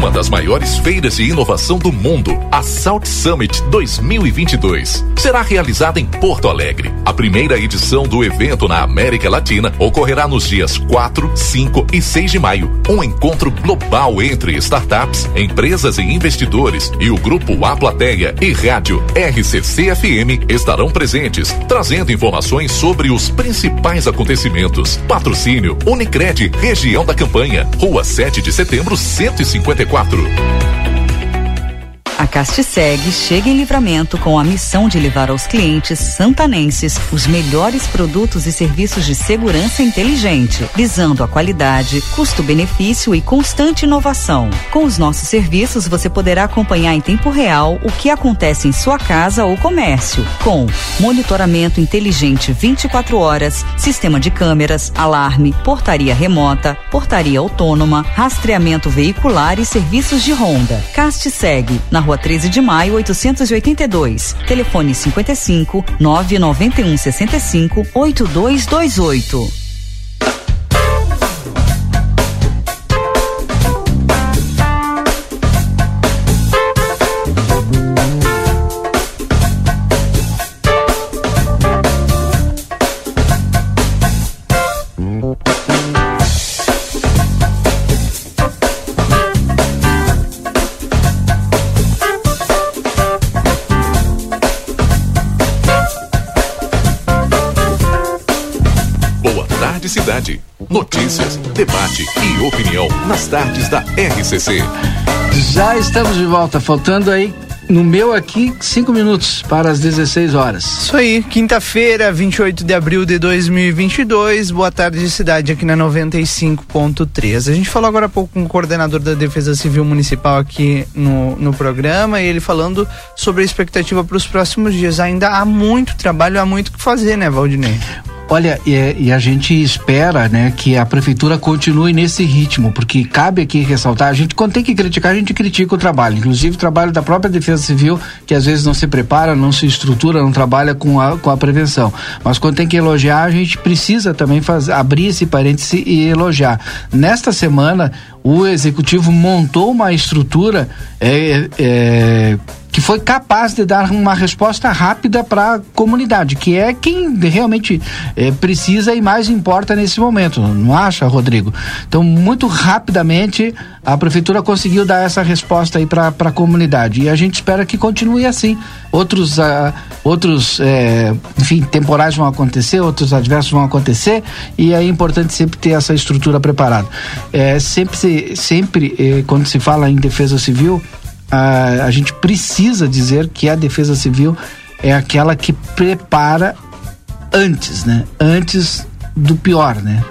Uma das maiores feiras de inovação do mundo, a Salt Summit 2022, será realizada em Porto Alegre. A primeira edição do evento na América Latina ocorrerá nos dias 4, 5 e 6 de maio. Um encontro global entre startups, empresas e investidores e o grupo A Plateia e rádio RCC-FM estarão presentes, trazendo informações sobre os principais acontecimentos. Patrocínio Unicred, região da campanha, Rua 7 de Setembro, 154 quatro. A Castiseg chega em livramento com a missão de levar aos clientes santanenses os melhores produtos e serviços de segurança inteligente, visando a qualidade, custo-benefício e constante inovação. Com os nossos serviços, você poderá acompanhar em tempo real o que acontece em sua casa ou comércio, com monitoramento inteligente 24 horas, sistema de câmeras, alarme, portaria remota, portaria autônoma, rastreamento veicular e serviços de ronda. Castiseg, na rua 13 de maio, 882. Telefone 55 991 65 8228. Opinião nas tardes da RCC. Já estamos de volta, faltando aí no meu aqui cinco minutos para as 16 horas. Isso aí, quinta-feira, 28 de abril de 2022. Boa tarde, cidade, aqui na 95.3. A gente falou agora há pouco com o coordenador da Defesa Civil Municipal aqui no, no programa, e ele falando sobre a expectativa para os próximos dias. Ainda há muito trabalho, há muito o que fazer, né, Valdinei? Olha, e, e, a gente espera, né, que a prefeitura continue nesse ritmo, porque cabe aqui ressaltar, a gente quando tem que criticar, a gente critica o trabalho, inclusive o trabalho da própria Defesa Civil, que às vezes não se prepara, não se estrutura, não trabalha com a, com a prevenção. Mas quando tem que elogiar, a gente precisa também abrir esse parêntese e elogiar. Nesta semana, o executivo montou uma estrutura é, é, que foi capaz de dar uma resposta rápida para a comunidade, que é quem realmente é, precisa e mais importa nesse momento, não acha, Rodrigo? Então, muito rapidamente a prefeitura conseguiu dar essa resposta aí para a comunidade e a gente espera que continue assim. Outros, uh, outros, é, enfim, temporais vão acontecer, outros adversos vão acontecer e é importante sempre ter essa estrutura preparada. É, sempre, sempre eh, quando se fala em defesa civil a, a gente precisa dizer que a defesa civil é aquela que prepara antes, né? Antes do pior, né?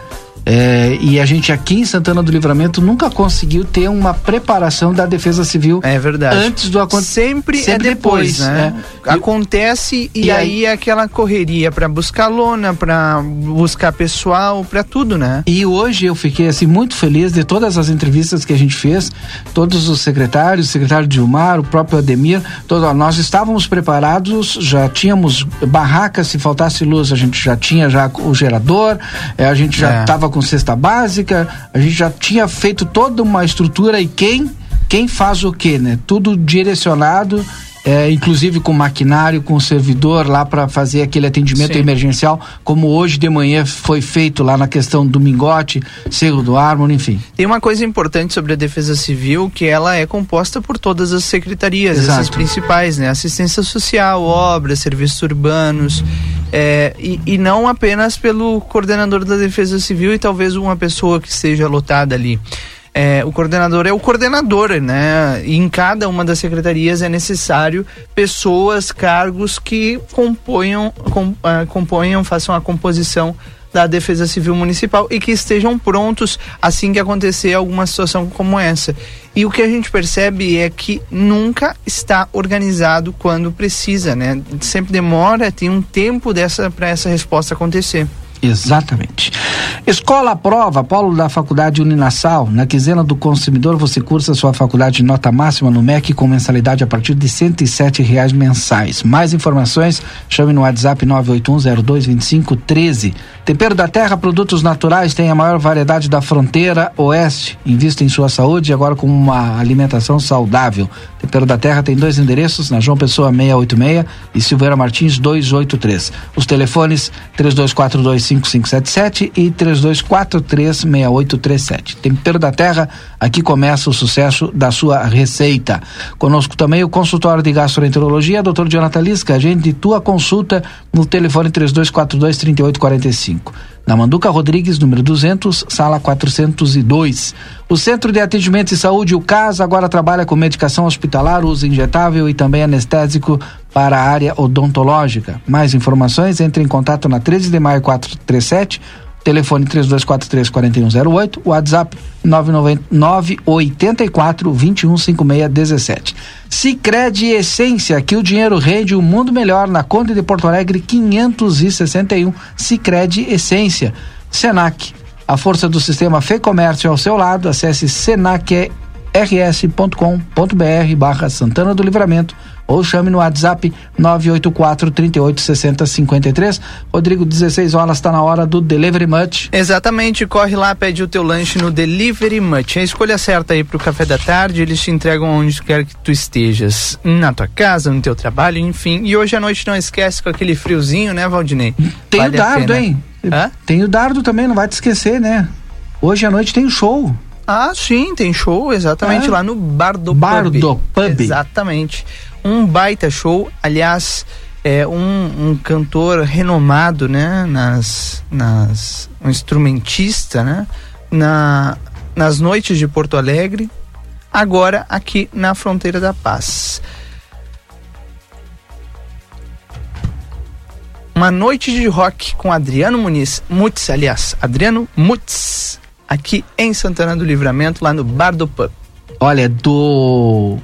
É, e a gente aqui em Santana do Livramento nunca conseguiu ter uma preparação da defesa civil é verdade. antes do acontecimento. Sempre, sempre, é depois, depois né? É. Acontece e, e aí, aí é aquela correria para buscar lona, para buscar pessoal, para tudo, né? E hoje eu fiquei assim muito feliz de todas as entrevistas que a gente fez, todos os secretários, o secretário Dilmar, o próprio Ademir, todo, nós estávamos preparados, já tínhamos barracas, se faltasse luz, a gente já tinha já o gerador, é, a gente já estava com cesta básica, a gente já tinha feito toda uma estrutura e quem quem faz o quê, né? Tudo direcionado é, inclusive com maquinário, com servidor lá para fazer aquele atendimento Sim. emergencial, como hoje de manhã foi feito lá na questão do Mingote, Cerro do Ármore, enfim. Tem uma coisa importante sobre a Defesa Civil, que ela é composta por todas as secretarias, Exato. essas principais, né? Assistência social, obras, serviços urbanos, é, e, e não apenas pelo coordenador da Defesa Civil e talvez uma pessoa que esteja lotada ali. É, o coordenador é o coordenador, né? E em cada uma das secretarias é necessário pessoas, cargos que componham, com, ah, componham, façam a composição da Defesa Civil Municipal e que estejam prontos assim que acontecer alguma situação como essa. E o que a gente percebe é que nunca está organizado quando precisa, né? Sempre demora, tem um tempo dessa para essa resposta acontecer. Exatamente. Escola à Prova, polo da Faculdade Uninassal. Na quinzena do consumidor, você cursa sua faculdade de nota máxima no MEC com mensalidade a partir de 107 reais mensais. Mais informações, chame no WhatsApp 981022513. Tempero da Terra, produtos naturais, tem a maior variedade da fronteira oeste. Invista em sua saúde agora com uma alimentação saudável. Tempero da Terra tem dois endereços, na João Pessoa 686 e Silveira Martins 283. Os telefones 32425577 e 32436837. Tempero da Terra, aqui começa o sucesso da sua receita. Conosco também o consultório de gastroenterologia, Dr. Jonathan Lisca. Agende tua consulta no telefone 3242 3845. Na Manduca Rodrigues, número 200, sala 402. O Centro de Atendimento e Saúde, o CAS, agora trabalha com medicação hospitalar, uso injetável e também anestésico para a área odontológica. Mais informações, entre em contato na 13 de maio 437, telefone 3243-4108, WhatsApp 984 215617. Sicredi Essência, aqui o dinheiro rende um mundo melhor na Conde de Porto Alegre 561. Sicredi Essência. Senac, a força do sistema Fê Comércio ao seu lado. Acesse senacrs.com.br barra Santana do Livramento ou chame no WhatsApp 984 38 60 53. Rodrigo, 16 horas, está na hora do Delivery Much. Exatamente, corre lá, pede o teu lanche no Delivery Much. É a escolha certa aí pro café da tarde, eles te entregam onde quer que tu estejas. Na tua casa, no teu trabalho, enfim. E hoje à noite não esquece com aquele friozinho, né, Valdinei? Tem Vale o dardo, hein? Hã? Tem o dardo também, não vai te esquecer, né? Hoje à noite tem o show. Ah, sim, tem show, exatamente, É. lá no Bar do Bar Pub. do Pub. Exatamente. Um baita show, aliás, é um, um cantor renomado, né, nas, nas, um instrumentista, né, na, nas noites de Porto Alegre, agora aqui na Fronteira da Paz. Uma noite de rock com Adriano Muniz, Mutz, aliás, Adriano Mutz, aqui em Santana do Livramento, lá no Bar do Pub. Olha, do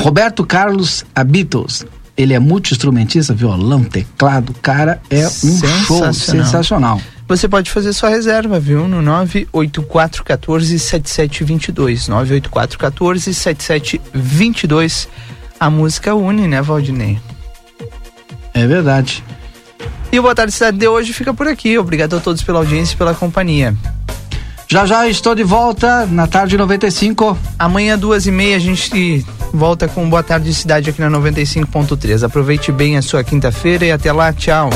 Roberto Carlos a Beatles. Ele é multi-instrumentista, violão, teclado, cara é um show sensacional. Você pode fazer sua reserva, viu? No 984147722. 984147722. A música une, né, Valdinei? É verdade. E o Boa Tarde Cidade de hoje fica por aqui. Obrigado a todos pela audiência e pela companhia. Já já estou de volta na tarde 95. Amanhã, duas e meia, a gente volta com Boa Tarde Cidade aqui na 95.3. Aproveite bem a sua quinta-feira e até lá. Tchau.